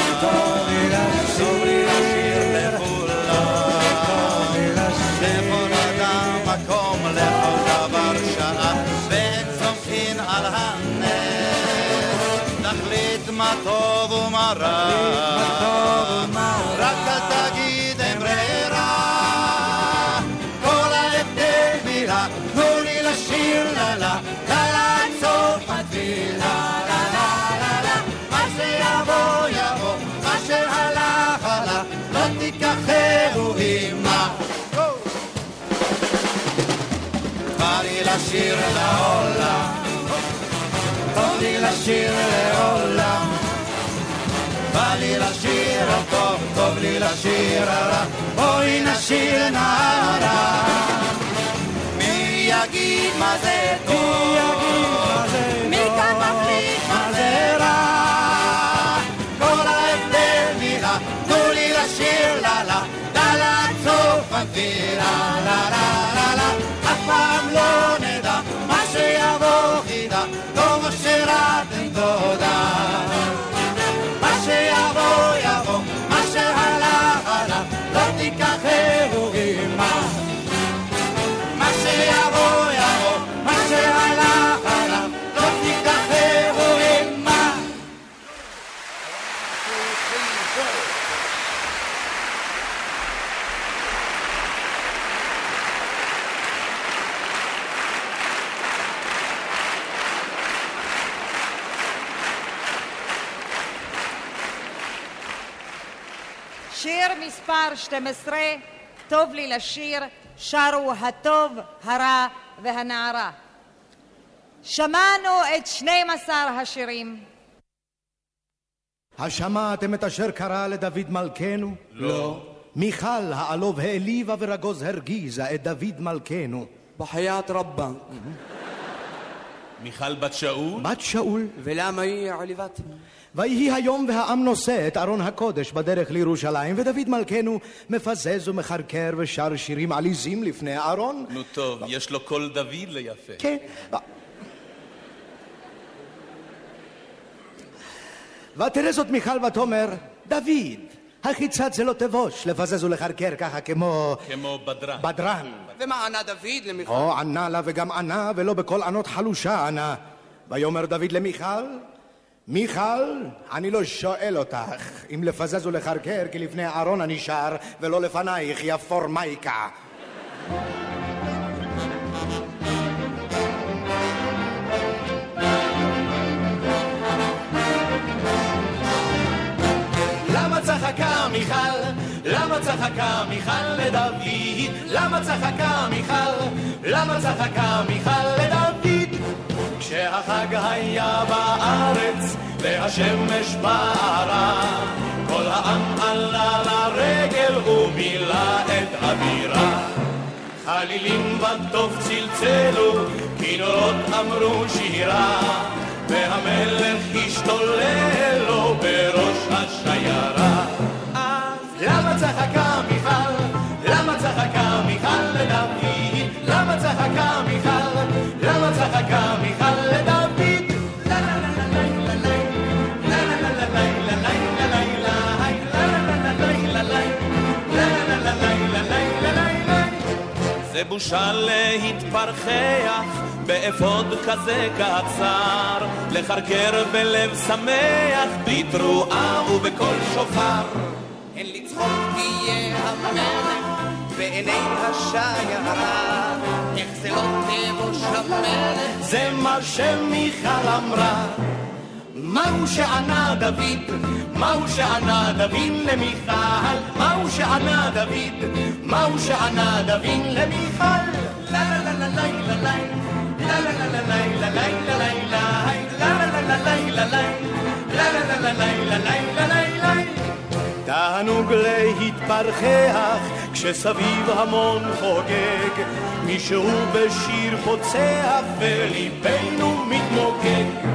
Speaker 22: לי לשיר לכולם, לכל אדם מקום, לכל דבר שעה, ואין סומכין על הנס, תחליט מה טוב ומה רע, לי לשיר לעולם, טוב לי לשיר לעולם. בא לי לשיר הטוב, טוב לי לשיר הרע, בואי נשיר נערה. מי יגיד מה זה טוב?
Speaker 1: 12, טוב לי לשיר, שרו הטוב, הרע והנערה. שמענו את 12 השירים.
Speaker 22: השמעתם את אשר קרה לדוד מלכנו? לא. מיכל העלוב העליבה ורגוז הרגיזה את דוד מלכנו.
Speaker 24: בחיית רבה.
Speaker 25: מיכל בת שאול?
Speaker 22: בת שאול.
Speaker 24: ולמה היא עליבת?
Speaker 22: ויהי היום והעם נושא את ארון הקודש בדרך לירושלים, ודוד מלכנו מפזז ומחרקר ושר שירים עליזים לפני הארון.
Speaker 25: נו טוב, יש לו קול דוד ליפה.
Speaker 22: כן. ותראה זאת מיכל ותאמר, דוד, החיצת זה לא תבוש, לפזז ולחרקר ככה כמו...
Speaker 25: כמו בדרן.
Speaker 22: בדרן.
Speaker 24: ומה ענה דוד למיכל?
Speaker 22: או ענה לה וגם ענה, ולא בקול ענות חלושה ענה. ויאמר דוד למיכל, מיכל, אני לא שואל אותך אם לפזז ולחרקר, כי לפני אהרון אני שר, ולא לפנייך, יא פורמייקה.
Speaker 26: למה צחקה מיכל? למה צחקה מיכל לדוד? למה צחקה מיכל? למה צחקה מיכל לדוד? כשהחג היה בארץ והשמש בערה. כל העם עלה לרגל ומילא את הבירה. חלילים בטוף צלצלו, כינורות אמרו שירה והמלך השתולל לו בראש
Speaker 25: זה בושה להתפרחח באפוד כזה קצר, לחרקר בלב שמח, בתרועה ובקול שופר.
Speaker 26: אין לצחוק תהיה המלך,
Speaker 24: בעיני השיירה, איך זה לא תבוש המלך,
Speaker 26: זה מה שמיכל אמרה. מהו שענה דוד? מהו שענה דוד למיכל? מהו שענה דוד? מהו שענה דוד למיכל? לה לה לה לה לה לה תענוג להתפרחח כשסביב המון חוגג מישהו בשיר פוצח וליבנו מתמוגג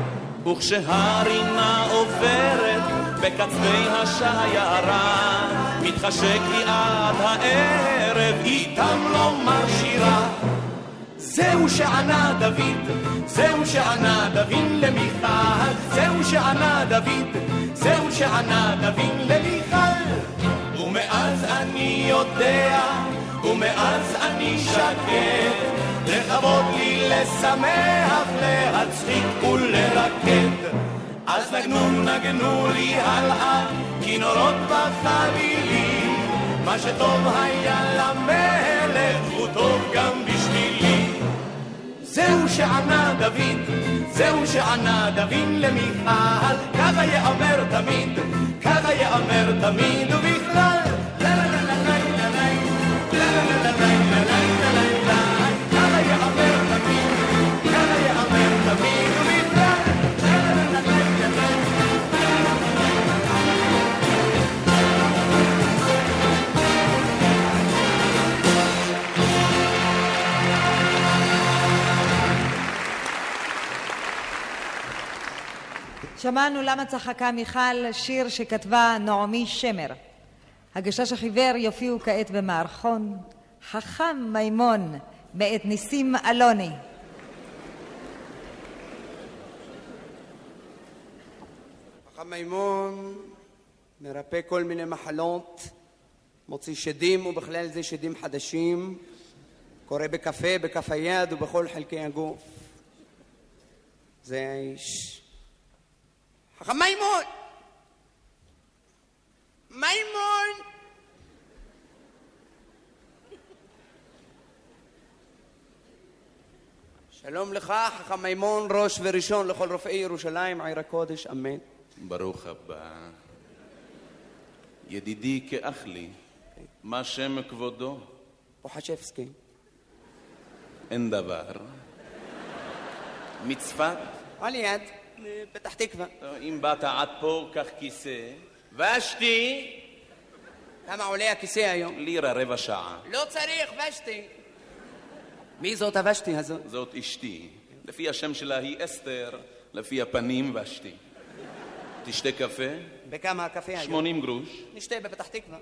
Speaker 26: וכשהרינה עוברת בקצווי השיירה מתחשק לי עד הערב איתם לומר שירה זהו שענה דוד, זהו שענה דוד למיכל, זהו שענה דוד, זהו שענה דוד למיכל. ומאז אני יודע, ומאז אני שקט, לכבוד לי לשמח, להצחיק ולרקד. אז נגנו נגנו לי הלאה, כינורות בחלילים, מה שטוב היה למלך הוא טוב גם בשבילי. זהו שענה דוד, זהו שענה דוד למיכל, ככה יאמר תמיד, ככה יאמר תמיד
Speaker 1: שמענו למה צחקה מיכל, שיר שכתבה נעמי שמר. הגשש החיוור יופיעו כעת במערכון חכם מימון מאת ניסים אלוני.
Speaker 24: חכם מימון מרפא כל מיני מחלות, מוציא שדים ובכלל זה שדים חדשים, קורא בקפה, בכף היד ובכל חלקי הגוף. זה האיש. חכם מימון! מימון! שלום לך, חכם מימון, ראש וראשון לכל רופאי ירושלים, עיר הקודש, אמן.
Speaker 26: ברוך הבא. ידידי כאח לי, מה שם כבודו?
Speaker 24: פוחשבסקי.
Speaker 26: אין דבר. מצפת?
Speaker 24: על יד, פתח תקווה.
Speaker 26: אם באת עד פה, קח כיסא. ושתי!
Speaker 24: כמה עולה הכיסא היום?
Speaker 26: לירה רבע שעה.
Speaker 24: לא צריך, ושתי. מי זאת הוושתי הזאת?
Speaker 26: זאת אשתי. לפי השם שלה היא אסתר, לפי הפנים ושתי. תשתה קפה?
Speaker 24: בכמה הקפה היום?
Speaker 26: 80 גרוש.
Speaker 24: נשתה בפתח תקווה.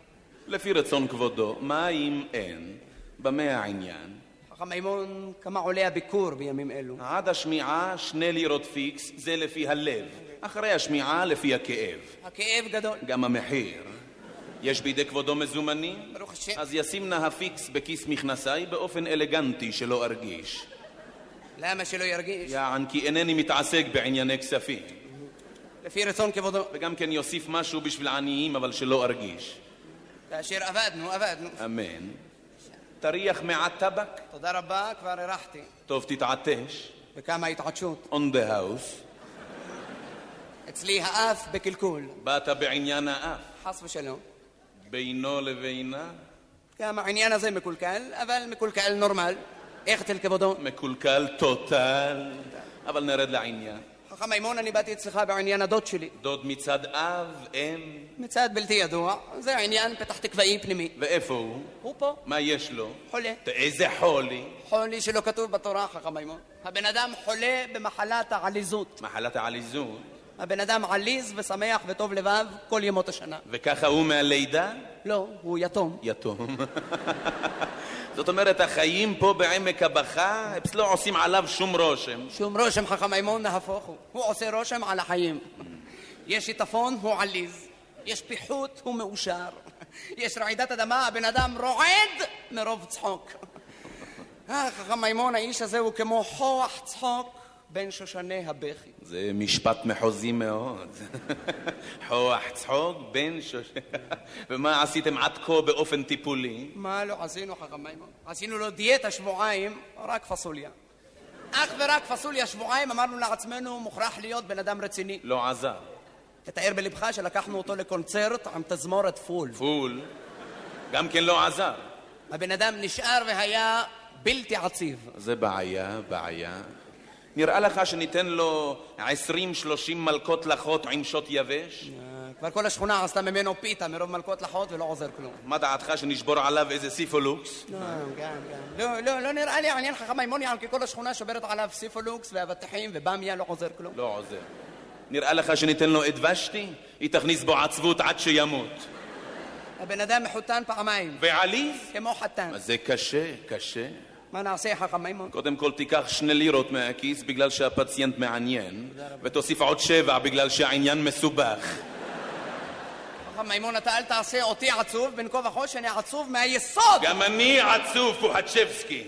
Speaker 26: לפי רצון כבודו, מה אם אין? במה העניין?
Speaker 24: מימון, כמה עולה הביקור בימים אלו?
Speaker 26: עד השמיעה שני לירות פיקס, זה לפי הלב. אחרי השמיעה לפי הכאב.
Speaker 24: הכאב גדול.
Speaker 26: גם המחיר. יש בידי כבודו מזומנים?
Speaker 24: ברוך השם.
Speaker 26: אז ישים נא הפיקס בכיס מכנסיי באופן אלגנטי שלא ארגיש.
Speaker 24: למה שלא ירגיש?
Speaker 26: יען כי אינני מתעסק בענייני כספים.
Speaker 24: לפי רצון כבודו.
Speaker 26: וגם כן יוסיף משהו בשביל עניים, אבל שלא ארגיש.
Speaker 24: כאשר עבדנו, עבדנו.
Speaker 26: אמן. תריח מעט טבק?
Speaker 24: תודה רבה, כבר הרחתי.
Speaker 26: טוב, תתעטש.
Speaker 24: בכמה התעטשות?
Speaker 26: On the house.
Speaker 24: אצלי האף בקלקול.
Speaker 26: באת בעניין האף.
Speaker 24: חס ושלום.
Speaker 26: בינו לבינה?
Speaker 24: גם העניין הזה מקולקל, אבל מקולקל נורמל. איך אצל כבודו?
Speaker 26: מקולקל טוטל. אבל נרד לעניין.
Speaker 24: חכם מימון, אני באתי אצלך בעניין הדוד שלי.
Speaker 26: דוד מצד אב, אם?
Speaker 24: מצד בלתי ידוע. זה עניין פתח תקוואי פנימי.
Speaker 26: ואיפה הוא?
Speaker 24: הוא פה.
Speaker 26: מה יש לו?
Speaker 24: חולה.
Speaker 26: איזה חולי?
Speaker 24: חולי שלא כתוב בתורה, חכם מימון. הבן אדם חולה במחלת העליזות.
Speaker 26: מחלת העליזות?
Speaker 24: הבן אדם עליז ושמח וטוב לבב כל ימות השנה.
Speaker 26: וככה הוא מהלידה?
Speaker 24: לא, הוא יתום.
Speaker 26: יתום. זאת אומרת, החיים פה בעמק הבכה, אצלו עושים עליו שום רושם.
Speaker 24: שום רושם, חכם מימון, נהפוך הוא. הוא עושה רושם על החיים. יש שיטפון, הוא עליז. יש פיחות, הוא מאושר. יש רעידת אדמה, הבן אדם רועד מרוב צחוק. אה, חכם מימון, האיש הזה הוא כמו כוח צחוק בין שושני הבכי.
Speaker 26: זה משפט מחוזי מאוד. חוח צחוק בין שוש... ומה עשיתם עד כה באופן טיפולי?
Speaker 24: מה לא עשינו, חכם מימון? עשינו לו דיאטה שבועיים, רק פסוליה. אך ורק פסוליה שבועיים, אמרנו לעצמנו, מוכרח להיות בן אדם רציני.
Speaker 26: לא עזר.
Speaker 24: תתאר בלבך שלקחנו אותו לקונצרט עם תזמורת פול.
Speaker 26: פול? גם כן לא עזר.
Speaker 24: הבן אדם נשאר והיה בלתי עציב.
Speaker 26: זה בעיה, בעיה. נראה לך שניתן לו עשרים שלושים מלקות לחות עם שוט יבש?
Speaker 24: כבר כל השכונה עשתה ממנו פיתה מרוב מלקות לחות ולא עוזר כלום.
Speaker 26: מה דעתך שנשבור עליו איזה סיפולוקס?
Speaker 24: לא, גם, גם. לא, לא, לא נראה לי עניין חכם מימוני על כי כל השכונה שוברת עליו סיפולוקס ואבטיחים ובמיה לא עוזר כלום.
Speaker 26: לא עוזר. נראה לך שניתן לו את ושתי? היא תכניס בו עצבות עד שימות.
Speaker 24: הבן אדם מחותן פעמיים.
Speaker 26: ועליז?
Speaker 24: כמו חתן.
Speaker 26: זה קשה, קשה.
Speaker 24: מה נעשה, חכם מימון?
Speaker 26: קודם כל תיקח שני לירות מהכיס בגלל שהפציינט מעניין, ותוסיף עוד שבע בגלל שהעניין מסובך.
Speaker 24: חכם מימון, אתה אל תעשה אותי עצוב, בין כה וכה שאני עצוב מהיסוד!
Speaker 26: גם אני עצוב, פוחצ'בסקי.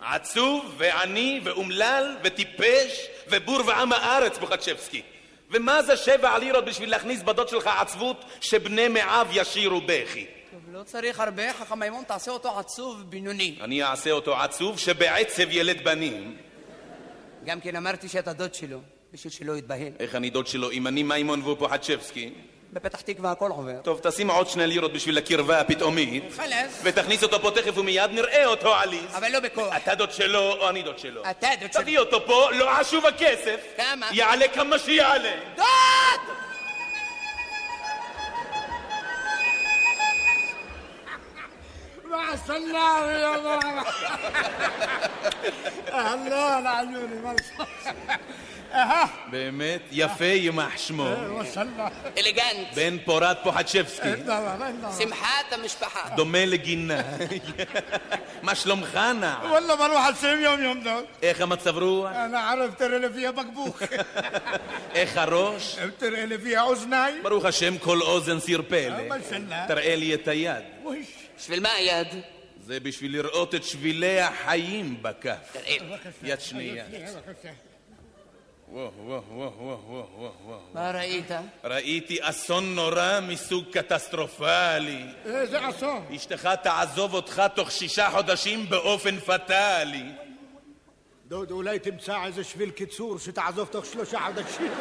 Speaker 26: עצוב ועני ואומלל וטיפש ובור ועם הארץ, פוחצ'בסקי. ומה זה שבע לירות בשביל להכניס בדוד שלך עצבות שבני מעיו ישירו בכי?
Speaker 24: לא צריך הרבה, חכם מימון, תעשה אותו עצוב בינוני.
Speaker 26: אני אעשה אותו עצוב שבעצב ילד בנים.
Speaker 24: גם כן אמרתי שאתה דוד שלו, בשביל שלא יתבהל.
Speaker 26: איך אני דוד שלו אם אני מימון והוא פוחצ'בסקי?
Speaker 24: בפתח תקווה הכל עובר.
Speaker 26: טוב, תשים עוד שני לירות בשביל הקרבה הפתאומית.
Speaker 24: חלאס.
Speaker 26: ותכניס אותו פה תכף ומיד, נראה אותו עליז.
Speaker 24: אבל לא בכוח.
Speaker 26: אתה דוד שלו או אני דוד שלו?
Speaker 24: אתה דוד שלו.
Speaker 26: תביא אותו פה, לא עשוב הכסף.
Speaker 24: כמה?
Speaker 26: יעלה כמה שיעלה.
Speaker 24: דוד!
Speaker 27: مع السلامة يا ماما أهلا عيوني مرسى أها
Speaker 26: באמת, יפה יימח שמו.
Speaker 27: وصلنا
Speaker 24: אלגנט.
Speaker 26: בן פורת פוחצ'בסקי.
Speaker 24: שמחת המשפחה.
Speaker 26: דומה לגינה. מה שלומך נע?
Speaker 27: والله بروح السيم يوم يوم دول
Speaker 26: איך המצב רוח?
Speaker 27: أنا عرفت ترى اللي فيها بقبوخ
Speaker 26: איך הראש?
Speaker 27: ترى اللي فيها أذناي
Speaker 26: ברוך השם כל אוזן סיר פלא.
Speaker 27: ما شاء الله
Speaker 26: תראה לי את היד.
Speaker 24: בשביל מה היד?
Speaker 26: זה בשביל לראות את שבילי החיים בכף. יד שנייה. וואו, וואו, וואו, וואו, וואו, וואו.
Speaker 24: מה ראית?
Speaker 26: ראיתי אסון נורא מסוג קטסטרופלי.
Speaker 27: איזה אסון?
Speaker 26: אשתך תעזוב אותך תוך שישה חודשים באופן פטאלי.
Speaker 27: דוד, אולי תמצא איזה שביל קיצור שתעזוב תוך שלושה חודשים.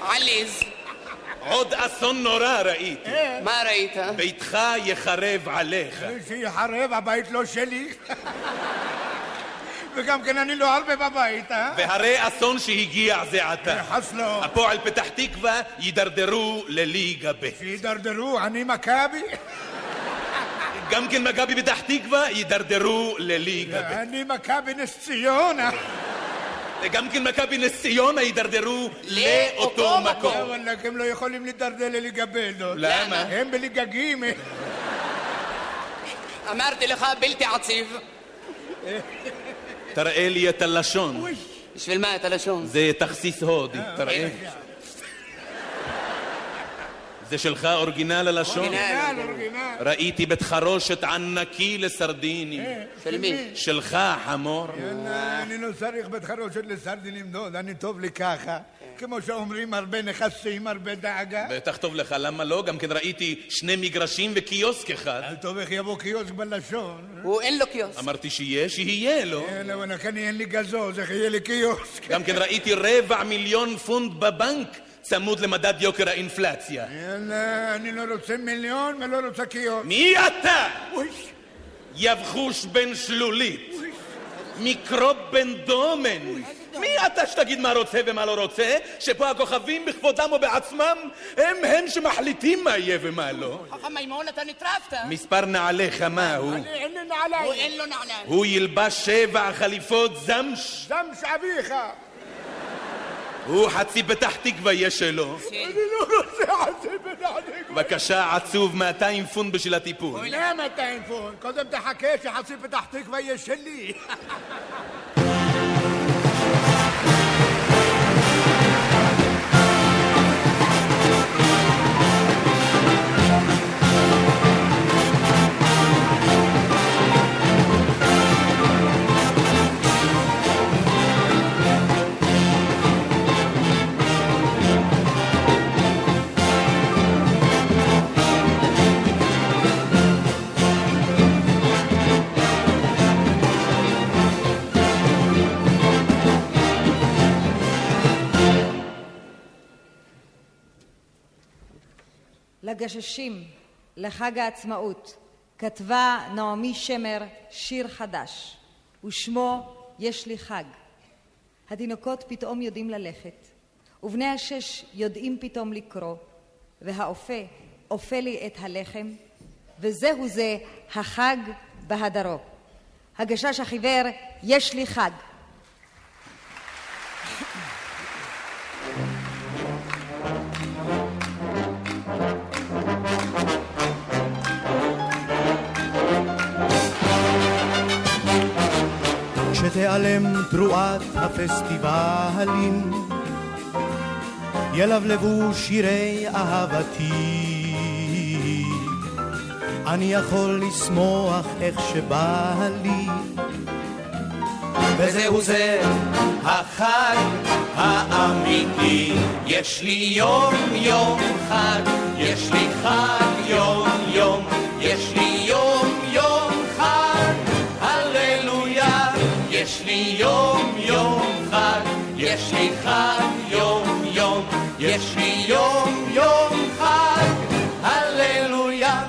Speaker 24: עליז.
Speaker 26: עוד אסון נורא ראיתי.
Speaker 24: מה ראית?
Speaker 26: ביתך יחרב עליך.
Speaker 27: שיחרב, הבית לא שלי. וגם כן אני לא הרבה בבית, אה?
Speaker 26: והרי אסון שהגיע זה עתה.
Speaker 27: חס לא.
Speaker 26: הפועל פתח תקווה יידרדרו לליגה ב'.
Speaker 27: שידרדרו, אני מכבי?
Speaker 26: גם כן מכבי פתח תקווה יידרדרו לליגה ב'.
Speaker 27: אני מכבי נס ציונה.
Speaker 26: וגם כן מכבי נס ציונה יידרדרו לאותו מקום.
Speaker 27: וואלה, הם לא יכולים להידרדר לליגה ב'.
Speaker 26: למה?
Speaker 27: הם בליגה ג'.
Speaker 24: אמרתי לך בלתי עציב.
Speaker 26: תראה לי את הלשון.
Speaker 24: בשביל מה את הלשון?
Speaker 26: זה תכסיס הודי, תראה. זה שלך אורגינל הלשון?
Speaker 27: אורגינל, אורגינל.
Speaker 26: ראיתי בית חרושת ענקי לסרדינים.
Speaker 24: של מי?
Speaker 26: שלך, חמור.
Speaker 27: יאללה, אני לא צריך בית חרושת לסרדינים דוד, אני טוב לי ככה. כמו שאומרים, הרבה נכסים, הרבה דאגה.
Speaker 26: בטח טוב לך, למה לא? גם כן ראיתי שני מגרשים וקיוסק אחד.
Speaker 27: אל טוב איך יבוא קיוסק בלשון.
Speaker 24: הוא אין לו קיוסק.
Speaker 26: אמרתי שיש, שיהיה לו.
Speaker 27: יאללה, וואלה, כאן אין לי גזוז, איך יהיה לי קיוסק?
Speaker 26: גם כן ראיתי רבע מיליון פונט בבנק צמוד למדד יוקר האינפלציה.
Speaker 27: יאללה, אני לא רוצה מיליון ולא רוצה קיוסק.
Speaker 26: מי אתה? יבחוש בן שלולית. מיקרוב בן דומן. מי אתה שתגיד מה רוצה ומה לא רוצה? שפה הכוכבים בכבודם ובעצמם הם הם שמחליטים מה יהיה ומה לא.
Speaker 24: חכם מימון, אתה נטרפת.
Speaker 26: מספר נעליך מהו?
Speaker 27: אני אין לי נעליים.
Speaker 24: הוא אין לו נעליים.
Speaker 26: הוא ילבש שבע חליפות זמש.
Speaker 27: זמש אביך.
Speaker 26: הוא חצי פתח תקווה יש שלו.
Speaker 27: אני לא רוצה חצי בדעתי.
Speaker 26: בבקשה, עצוב 200 פונט בשביל הטיפול.
Speaker 27: למה אתה אינפון? קודם תחכה שחצי פתח תקווה יהיה שלי.
Speaker 1: הגששים לחג העצמאות כתבה נעמי שמר שיר חדש ושמו יש לי חג. התינוקות פתאום יודעים ללכת ובני השש יודעים פתאום לקרוא והאופה אופה לי את הלחם וזהו זה החג בהדרו. הגשש החיוור יש לי חג
Speaker 25: כשתיעלם תרועת הפסטיבלים, ילבלבו שירי אהבתי. אני יכול לשמוח איך שבא לי,
Speaker 26: וזהו זה החג האמיתי. יש לי יום יום חג, יש לי חג יום יום, יש לי יום יום חג, יש לי חג יום יום, יש לי יום יום חג, הללויה.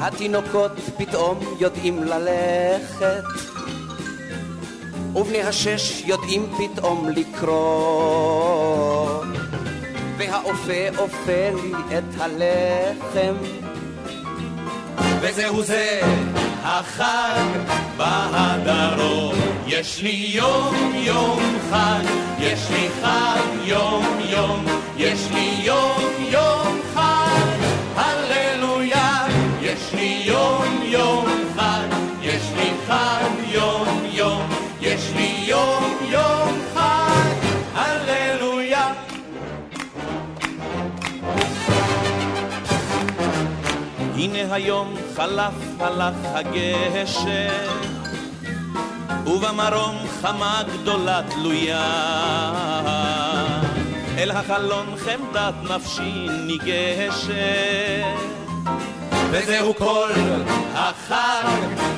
Speaker 24: התינוקות פתאום יודעים ללכת, ובני השש יודעים פתאום לקרוא, והאופה אופה לי את הלחם.
Speaker 26: וזהו זה החג בהדרום. יש לי יום יום חג, יש לי חג יום יום, יש לי יום יום חג, הללויה. יש לי יום יום
Speaker 28: הנה היום חלף הלך הגשם, ובמרום חמה גדולה תלויה. אל החלון חמדת נפשי ניגשת.
Speaker 26: וזהו כל החג,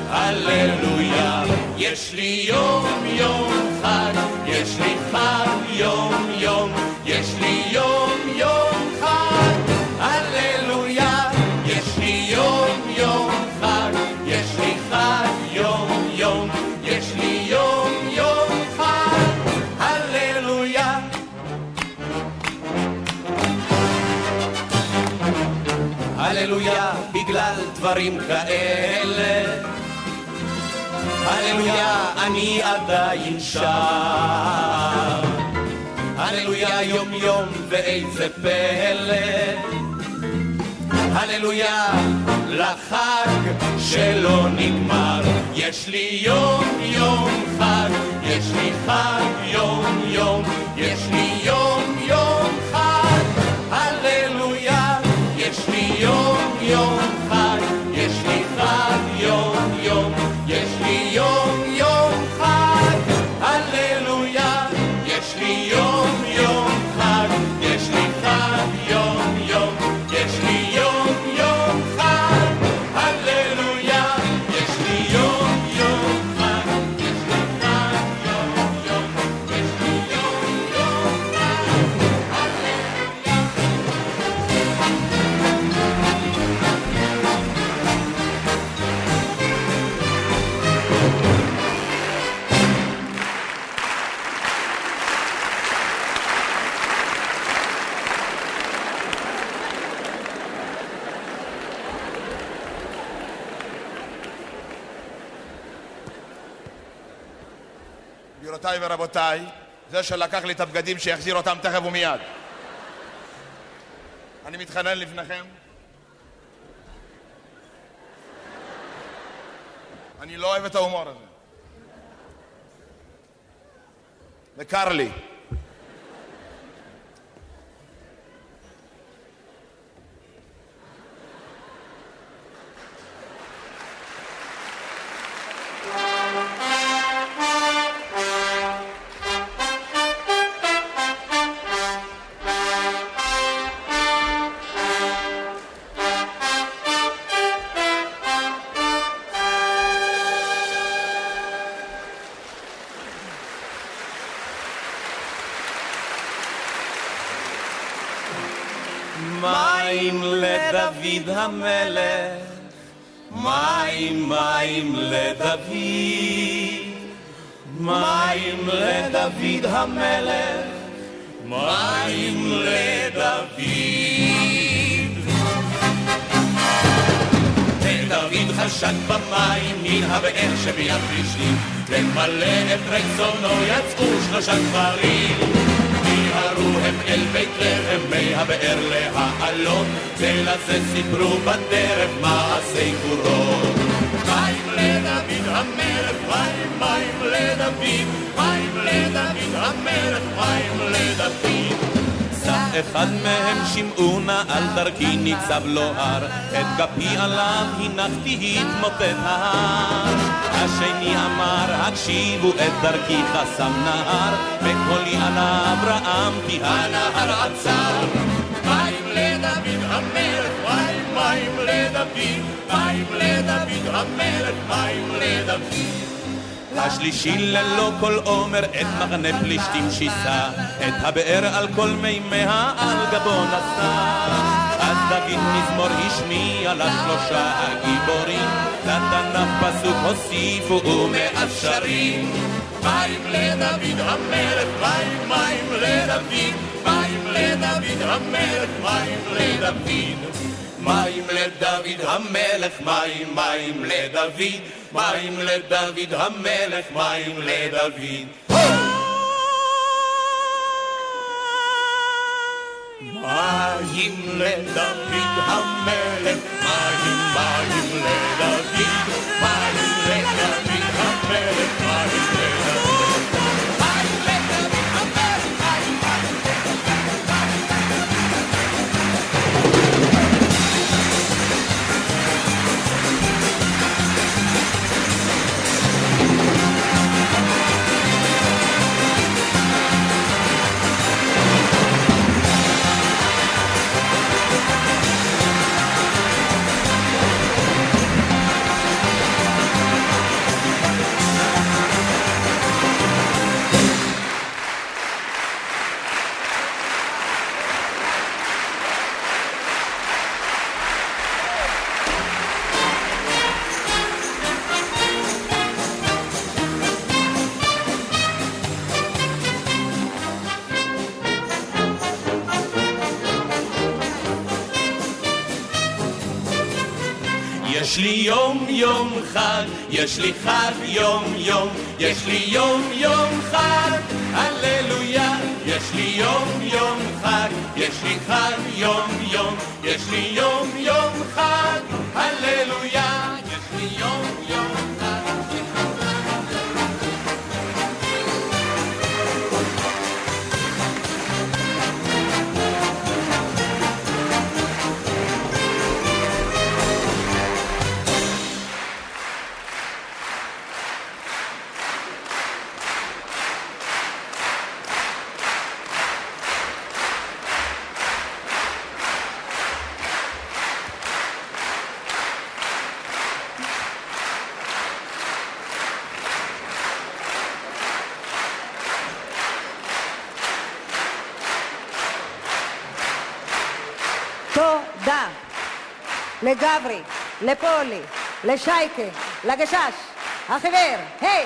Speaker 26: הללויה. יש לי יום יום חג, יש לי חג יום יום, יש לי יום יום דברים כאלה. הללויה אני עדיין שם. הללויה יום יום ואיזה פלא. הללויה לחג שלא נגמר. יש לי יום יום חג יש לי חג יום יום יש לי יום יום חג. הללויה יש לי יום יום
Speaker 2: ורבותיי, זה שלקח לי את הבגדים שיחזיר אותם תכף ומיד. אני מתחנן לפניכם. אני לא אוהב את ההומור הזה. וקר לי.
Speaker 26: המלך, מים מים לדוד, מים לדוד המלך, מים לדוד. חשק במים מן הבאר שביד פלישתים, למלא את רצונו יצאו שלושה גברים. מיהרו הם אל בית לחם מי הבאר להעלות, ולזה סיפרו בדרך מעשי גבורות. מים לדוד המלך, מים מים לדוד, מים לדוד המלך, מים לדוד. אחד מהם שמעו נא על דרכי ניצב לו הר, את כפי עליו הנחתי התמוטט ההר. השני אמר הקשיבו את דרכי חסם נהר, בקולי על אברהם כי הנהר עצר. מים לדוד המלך, מים מים לדוד, מים לדוד המלך, מים לדוד. השלישי ללא כל עומר את מחנה פלישתים שיסה, את הבאר על כל מימיה על גבו נשא. אז דוד מזמור השמיע לשלושה הגיבורים, לתנ"ך פסוק הוסיפו ומאפשרים. מים לדוד המלך, מים מים לדוד, מים לדוד המלך, מים לדוד. מים לדוד המלך, מים מים לדוד, מים לדוד המלך, מים לדוד. מים לדוד המלך, מים מים לדוד, מים לדוד המלך, מים לדוד. יש לי חג יום יום, יש לי יום יום
Speaker 1: לגברי, לפולי, לשייקה, לגשש, החיוור, היי!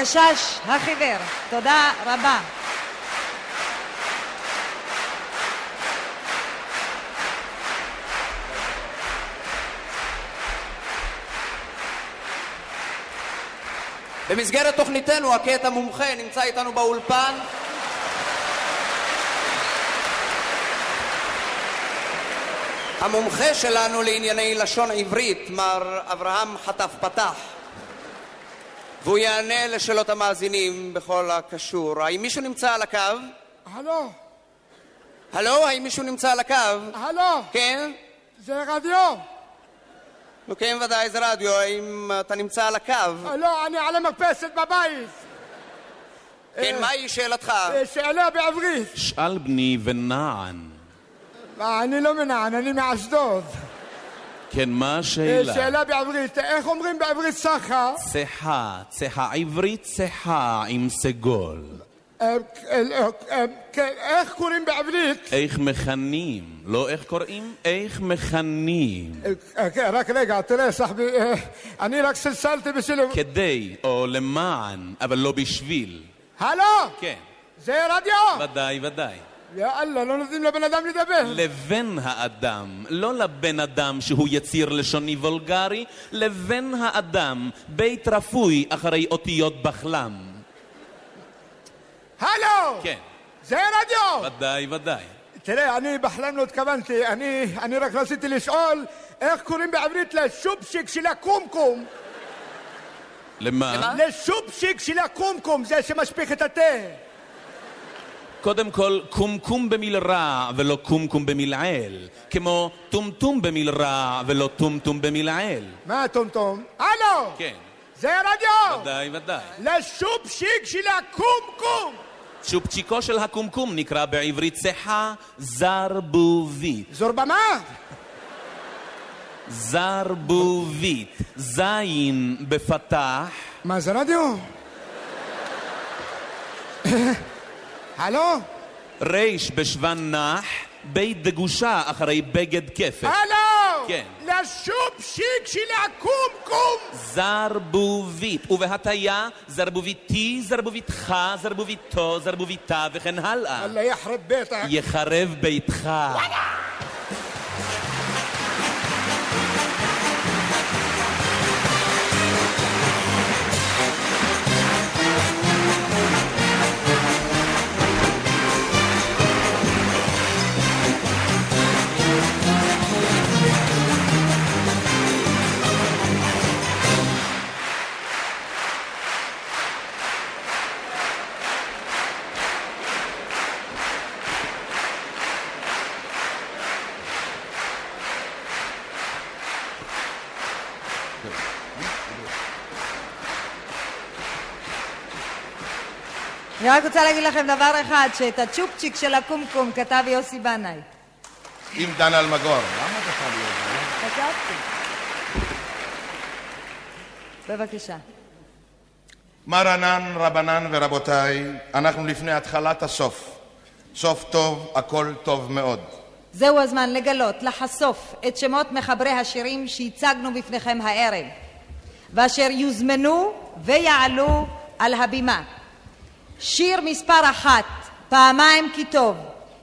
Speaker 1: הגשש, החיוור, תודה רבה.
Speaker 24: במסגרת תוכניתנו, הקטע מומחה נמצא איתנו באולפן. המומחה שלנו לענייני לשון עברית, מר אברהם חטף פתח. והוא יענה לשאלות המאזינים בכל הקשור. האם מישהו נמצא על הקו?
Speaker 29: הלו,
Speaker 24: הלו, האם מישהו נמצא על הקו?
Speaker 29: הלו,
Speaker 24: כן?
Speaker 29: זה רדיו.
Speaker 24: נו כן, ודאי, זה רדיו, האם אתה נמצא על הקו?
Speaker 27: לא, אני על המרפסת בבית.
Speaker 24: כן, מהי שאלתך?
Speaker 27: אה, שאלה בעברית.
Speaker 26: שאל בני ונען.
Speaker 27: אה, אני לא מנען, אני מאשדוד.
Speaker 26: כן, מה
Speaker 27: אה,
Speaker 26: השאלה?
Speaker 27: שאלה בעברית, איך אומרים בעברית סחה?
Speaker 26: צחה, צחה עברית צחה עם סגול.
Speaker 27: אה, אה, אה, כן, איך קוראים בעברית?
Speaker 26: איך מכנים? לא איך קוראים? איך מכנים?
Speaker 27: אה, כן, רק רגע, תראה, סחבי, אה, אני רק סלסלתי בשביל...
Speaker 26: כדי, או למען, אבל לא בשביל.
Speaker 27: הלו!
Speaker 26: כן.
Speaker 27: זה רדיו!
Speaker 26: ודאי, ודאי.
Speaker 27: יא אללה, לא נותנים לבן אדם לדבר.
Speaker 26: לבן האדם, לא לבן אדם שהוא יציר לשוני וולגרי, לבן האדם, בית רפוי אחרי אותיות בחלם.
Speaker 27: הלו!
Speaker 26: כן.
Speaker 27: זה רדיו!
Speaker 26: ודאי, ודאי.
Speaker 27: תראה, אני בחלם לא התכוונתי, אני, אני רק רציתי לשאול איך קוראים בעברית לשופשיק של הקומקום.
Speaker 26: למה?
Speaker 27: לשופשיק של הקומקום, זה שמשפיך את התה.
Speaker 26: קודם כל, קומקום במיל רע ולא קומקום במיל עיל. כמו טומטום במיל רע ולא טומטום במיל עיל.
Speaker 27: מה טומטום? הלו!
Speaker 26: כן.
Speaker 27: זה רדיו!
Speaker 26: ודאי, ודאי.
Speaker 27: לשופשיק של הקומקום!
Speaker 26: צ'ופצ'יקו של הקומקום נקרא בעברית צחה זרבובית.
Speaker 27: זורבמה?
Speaker 26: זרבובית. זין בפתח.
Speaker 27: מה זה רדיו? הלו?
Speaker 26: ריש בשוון נח, בית דגושה אחרי בגד כפת.
Speaker 27: הלו!
Speaker 26: כן.
Speaker 27: לשופשיק של הקומקום!
Speaker 26: זרבובית, ובהטיה זרבוביתי, זרבוביתך, זרבוביתו, זרבוביתה וכן הלאה.
Speaker 27: אללה יחרב ביתך.
Speaker 26: יחרב ביתך.
Speaker 1: אני רק רוצה להגיד לכם דבר אחד, שאת הצ'ופצ'יק של הקומקום כתב יוסי בנאי.
Speaker 2: עם דן אלמגור. למה להיות זה?
Speaker 1: כתבתי. בבקשה.
Speaker 2: מרנן, רבנן ורבותיי, אנחנו לפני התחלת הסוף. סוף טוב, הכל טוב מאוד.
Speaker 1: זהו הזמן לגלות, לחשוף את שמות מחברי השירים שהצגנו בפניכם הערב, ואשר יוזמנו ויעלו על הבימה. שיר מספר אחת, פעמיים כי טוב,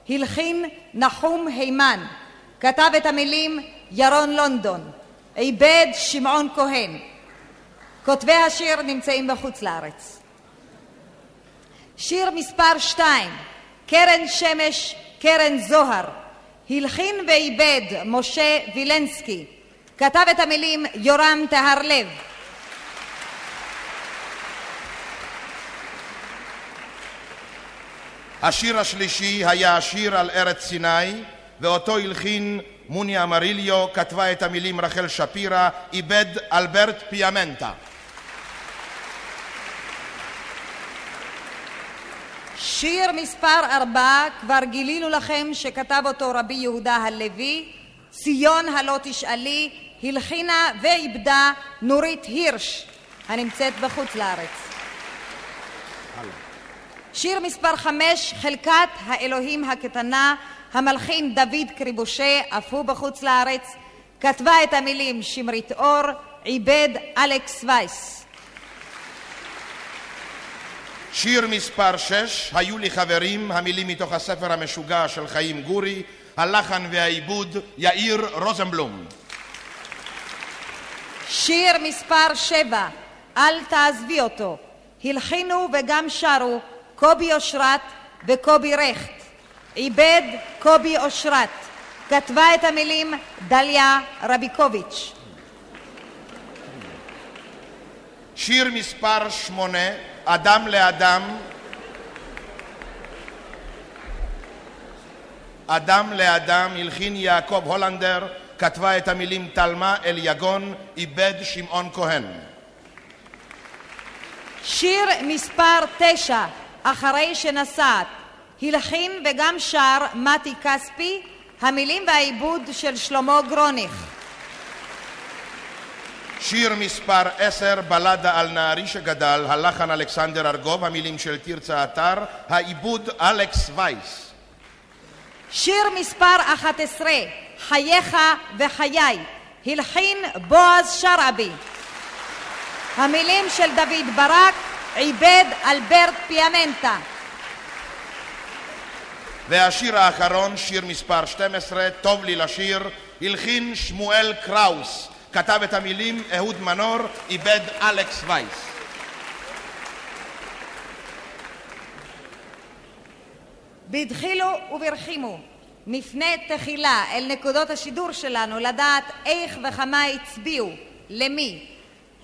Speaker 1: הלחין נחום הימן, כתב את המילים ירון לונדון, עיבד שמעון כהן. כותבי השיר נמצאים בחוץ לארץ. שיר מספר שתיים, קרן שמש, קרן זוהר, הלחין ועיבד משה וילנסקי, כתב את המילים יורם טהרלב.
Speaker 2: השיר השלישי היה השיר על ארץ סיני, ואותו הלחין מוני אמריליו, כתבה את המילים רחל שפירא, איבד אלברט פיאמנטה.
Speaker 1: שיר מספר ארבע, כבר גילינו לכם שכתב אותו רבי יהודה הלוי, ציון הלא תשאלי, הלחינה ועיבדה נורית הירש, הנמצאת בחוץ לארץ. שיר מספר חמש, חלקת האלוהים הקטנה, המלחין דוד קריבושה, אף הוא בחוץ לארץ, כתבה את המילים שמרית אור, עיבד אלכס וייס.
Speaker 2: שיר מספר שש, היו לי חברים, המילים מתוך הספר המשוגע של חיים גורי, הלחן והעיבוד, יאיר רוזנבלום.
Speaker 1: שיר מספר שבע, אל תעזבי אותו, הלחינו וגם שרו קובי אושרת וקובי רכט, עיבד קובי אושרת, כתבה את המילים דליה רביקוביץ'.
Speaker 2: שיר מספר שמונה, אדם לאדם, אדם לאדם, הלחין יעקב הולנדר, כתבה את המילים תלמה אליגון, איבד שמעון כהן.
Speaker 1: שיר מספר תשע, אחרי שנסעת, הלחין וגם שר מתי כספי, המילים והעיבוד של שלמה גרוניך.
Speaker 2: שיר מספר עשר, בלדה על נערי שגדל, הלחן אלכסנדר ארגוב, המילים של תרצה אתר, העיבוד אלכס וייס.
Speaker 1: שיר מספר 11, חייך וחיי, הלחין בועז שרעבי. המילים של דוד ברק, עיבד אלברט פיאמנטה.
Speaker 2: והשיר האחרון, שיר מספר 12, טוב לי לשיר, הלחין שמואל קראוס. כתב את המילים אהוד מנור, איבד אלכס וייס.
Speaker 1: בדחילו וברחימו, נפנה תחילה אל נקודות השידור שלנו לדעת איך וכמה הצביעו, למי.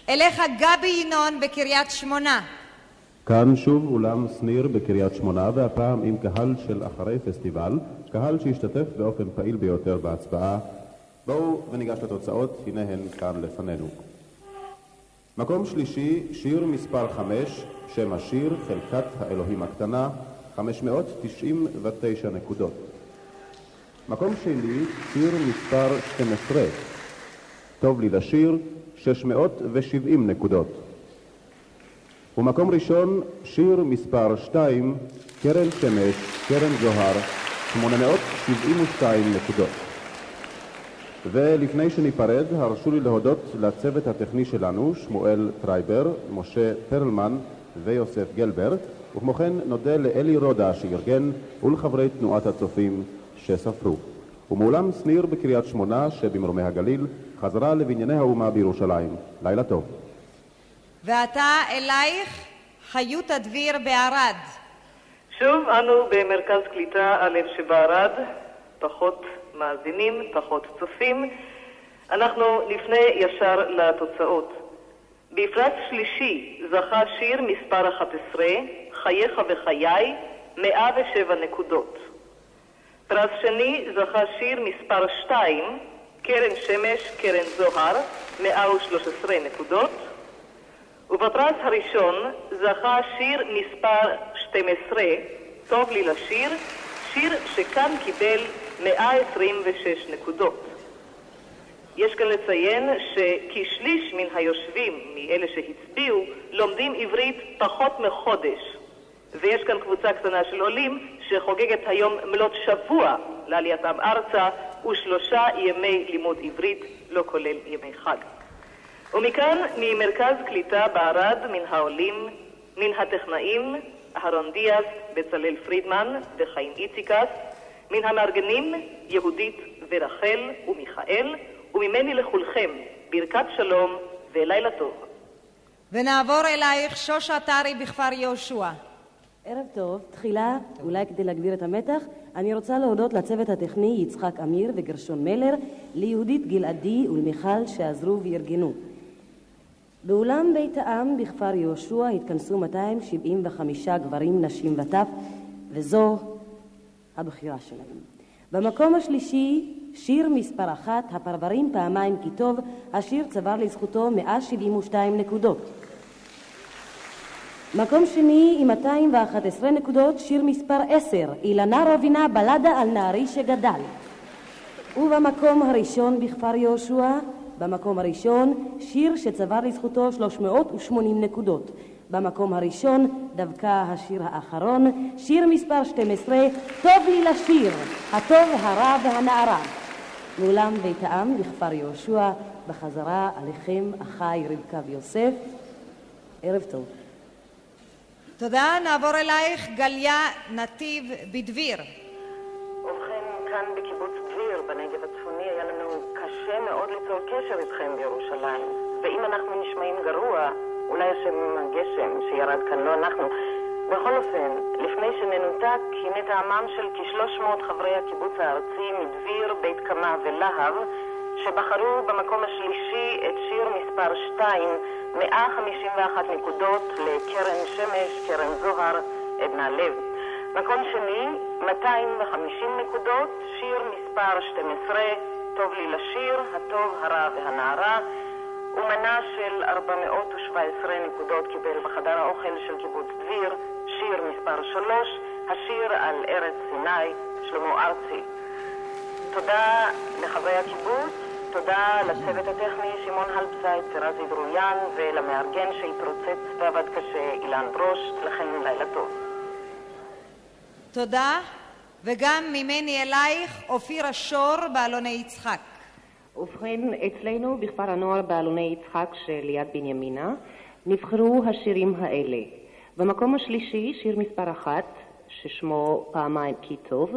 Speaker 1: אליך גבי ינון בקריית שמונה.
Speaker 3: כאן שוב אולם שניר בקריית שמונה, והפעם עם קהל של אחרי פסטיבל, קהל שהשתתף באופן פעיל ביותר בהצבעה. בואו וניגש לתוצאות, הנה הן כאן לפנינו. מקום שלישי, שיר מספר חמש, שם השיר, חלקת האלוהים הקטנה, 599 נקודות. מקום שני, שיר מספר 12, טוב לי לשיר, 670 נקודות. ומקום ראשון, שיר מספר 2, קרן שמש, קרן זוהר, 872 נקודות. ולפני שניפרד, הרשו לי להודות לצוות הטכני שלנו, שמואל טרייבר, משה פרלמן ויוסף גלבר, וכמו כן נודה לאלי רודה שארגן ולחברי תנועת הצופים שספרו. ומאולם שניר בקריית שמונה שבמרומי הגליל, חזרה לבנייני האומה בירושלים. לילה טוב.
Speaker 1: ועתה אלייך חיות הדביר בערד.
Speaker 4: שוב אנו במרכז קליטה א' שבערד, פחות מאזינים, פחות צופים. אנחנו נפנה ישר לתוצאות. בפרס שלישי זכה שיר מספר 11, חייך וחיי, 107 נקודות. פרס שני זכה שיר מספר 2, קרן שמש, קרן זוהר, 113 נקודות. ובפרס הראשון זכה שיר מספר 12, טוב לי לשיר, שיר שכאן קיבל 126 נקודות. יש כאן לציין שכשליש מן היושבים, מאלה שהצביעו, לומדים עברית פחות מחודש. ויש כאן קבוצה קטנה של עולים שחוגגת היום מלאת שבוע לעלייתם ארצה ושלושה ימי לימוד עברית, לא כולל ימי חג. ומכאן, ממרכז קליטה בערד, מן העולים, מן הטכנאים, אהרון דיאס, בצלאל פרידמן וחיים איציקס, מן המארגנים, יהודית ורחל ומיכאל, וממני לכולכם ברכת שלום ולילה טוב.
Speaker 1: ונעבור אלייך שושה טרי בכפר יהושע.
Speaker 5: ערב טוב. תחילה, אולי כדי להגביר את המתח, אני רוצה להודות לצוות הטכני יצחק אמיר וגרשון מלר, ליהודית גלעדי ולמיכל שעזרו וארגנו. באולם בית העם בכפר יהושע התכנסו 275 גברים, נשים וטף, וזו הבחירה שלהם. במקום השלישי, שיר מספר אחת, הפרברים פעמיים כי טוב, השיר צבר לזכותו 172 נקודות. מקום שני עם 211 נקודות, שיר מספר 10, אילנה רבינה, בלדה על נערי שגדל. ובמקום הראשון בכפר יהושע, במקום הראשון, שיר שצבר לזכותו 380 נקודות. במקום הראשון, דווקא השיר האחרון, שיר מספר 12, טוב לי לשיר, הטוב, הרע והנערה. מאולם בית העם בכפר יהושע, בחזרה עליכם אחי רבקה ויוסף. ערב טוב.
Speaker 1: תודה, נעבור אלייך גליה נתיב בדביר.
Speaker 29: ובכן, כאן בקיבוץ דביר, בנגב הצפוני, היה לנו קשה מאוד ליצור קשר איתכם בירושלים. ואם אנחנו נשמעים גרוע, אולי השם הגשם שירד כאן, לא אנחנו. בכל אופן, לפני שננותק, הנה טעמם של כ-300 חברי הקיבוץ הארצי מדביר, בית קמה ולהב, שבחרו במקום השלישי את שיר מספר 2, 151 נקודות לקרן שמש, קרן זוהר, עדנה לב. מקום שני, 250 נקודות, שיר מספר 12, טוב לי לשיר, הטוב, הרע והנערה, ומנה של 417 נקודות קיבל בחדר האוכל של קיבוץ דביר, שיר מספר 3, השיר על ארץ סיני, שלמה ארצי. תודה לחברי הקיבוץ, תודה לצוות הטכני שמעון הלפסייד, רזי דרויאן, ולמארגן שהתרוצץ ועבד קשה אילן ברוש. לכם לילה טוב.
Speaker 1: תודה, וגם ממני אלייך אופירה שור באלוני יצחק.
Speaker 7: ובכן, אצלנו בכפר הנוער באלוני יצחק שליד בנימינה נבחרו השירים האלה. במקום השלישי, שיר מספר אחת, ששמו פעמיים כי טוב,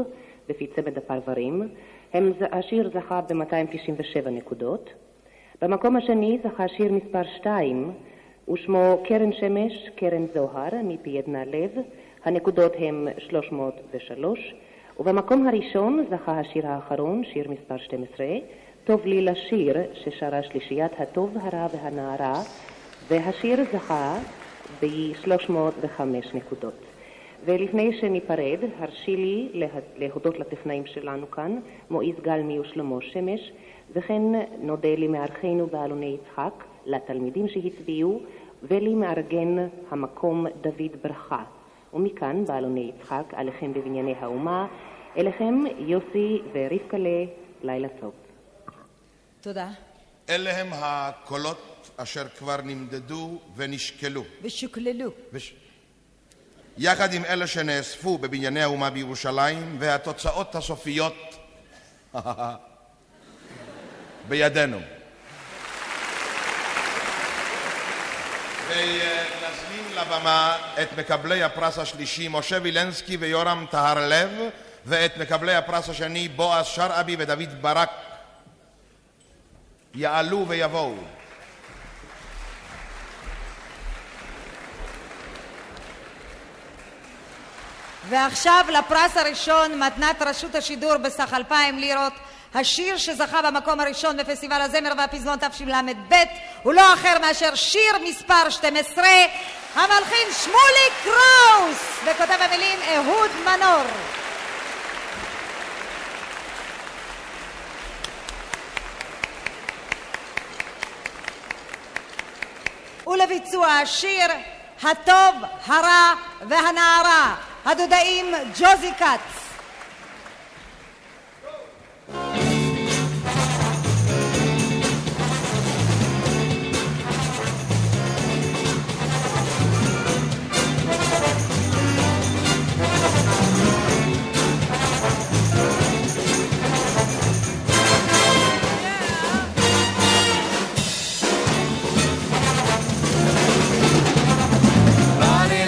Speaker 7: לפי צמד הפרברים. הם, השיר זכה ב-297 נקודות. במקום השני זכה שיר מספר 2, ושמו קרן שמש, קרן זוהר, מפי עדנה לב. הנקודות הם 303. ובמקום הראשון זכה השיר האחרון, שיר מספר 12, טוב לי לשיר, ששרה שלישיית הטוב, הרע והנערה, והשיר זכה ב-305 נקודות. ולפני שניפרד, הרשי לי להודות לטכנאים שלנו כאן, מועיז גלמי ושלמה שמש, וכן נודה למארחנו באלוני יצחק, לתלמידים שהצביעו, ולמארגן המקום דוד ברכה. ומכאן, באלוני יצחק, עליכם בבנייני האומה, אליכם יוסי ורבקלה, לילה טוב.
Speaker 1: תודה.
Speaker 2: אלה הם הקולות אשר כבר נמדדו ונשקלו.
Speaker 1: ושוקללו.
Speaker 2: וש... יחד עם אלה שנאספו בבנייני האומה בירושלים, והתוצאות הסופיות בידינו. ונזמין לבמה את מקבלי הפרס השלישי, משה וילנסקי ויורם טהרלב, ואת מקבלי הפרס השני, בועז שרעבי ודוד ברק. יעלו ויבואו.
Speaker 1: ועכשיו לפרס הראשון, מתנת רשות השידור בסך אלפיים לירות. השיר שזכה במקום הראשון בפסטיבל הזמר והפזמון תשל"ב הוא לא אחר מאשר שיר מספר 12, המלחין שמולי קראוס, וכותב המילים אהוד מנור. ולביצוע השיר הטוב, הרע והנערה, הדודאים ג'וזי כץ.
Speaker 16: בא לי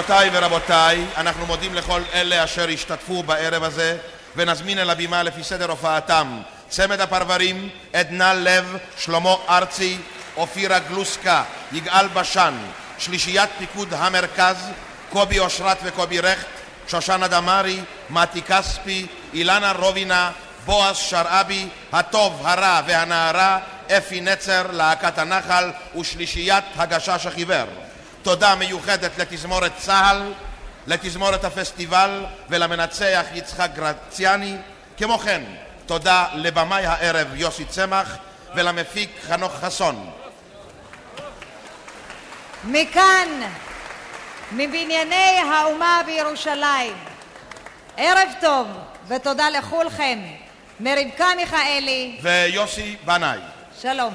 Speaker 2: גבירותיי ורבותיי, אנחנו מודים לכל אלה אשר השתתפו בערב הזה ונזמין אל הבימה לפי סדר הופעתם צמד הפרברים, עדנה לב, שלמה ארצי, אופירה גלוסקה, יגאל בשן, שלישיית פיקוד המרכז, קובי אושרת וקובי רכט, שושנה דמארי, מתי כספי, אילנה רובינה, בועז שרעבי, הטוב, הרע והנערה, אפי נצר, להקת הנחל ושלישיית הגשש החיוור. תודה מיוחדת לתזמורת צה"ל, לתזמורת הפסטיבל ולמנצח יצחק גרציאני. כמו כן, תודה לבמאי הערב יוסי צמח ולמפיק חנוך חסון.
Speaker 1: מכאן, מבנייני האומה בירושלים, ערב טוב ותודה לכולכם, מרבקה מיכאלי
Speaker 2: ויוסי בנאי.
Speaker 1: שלום.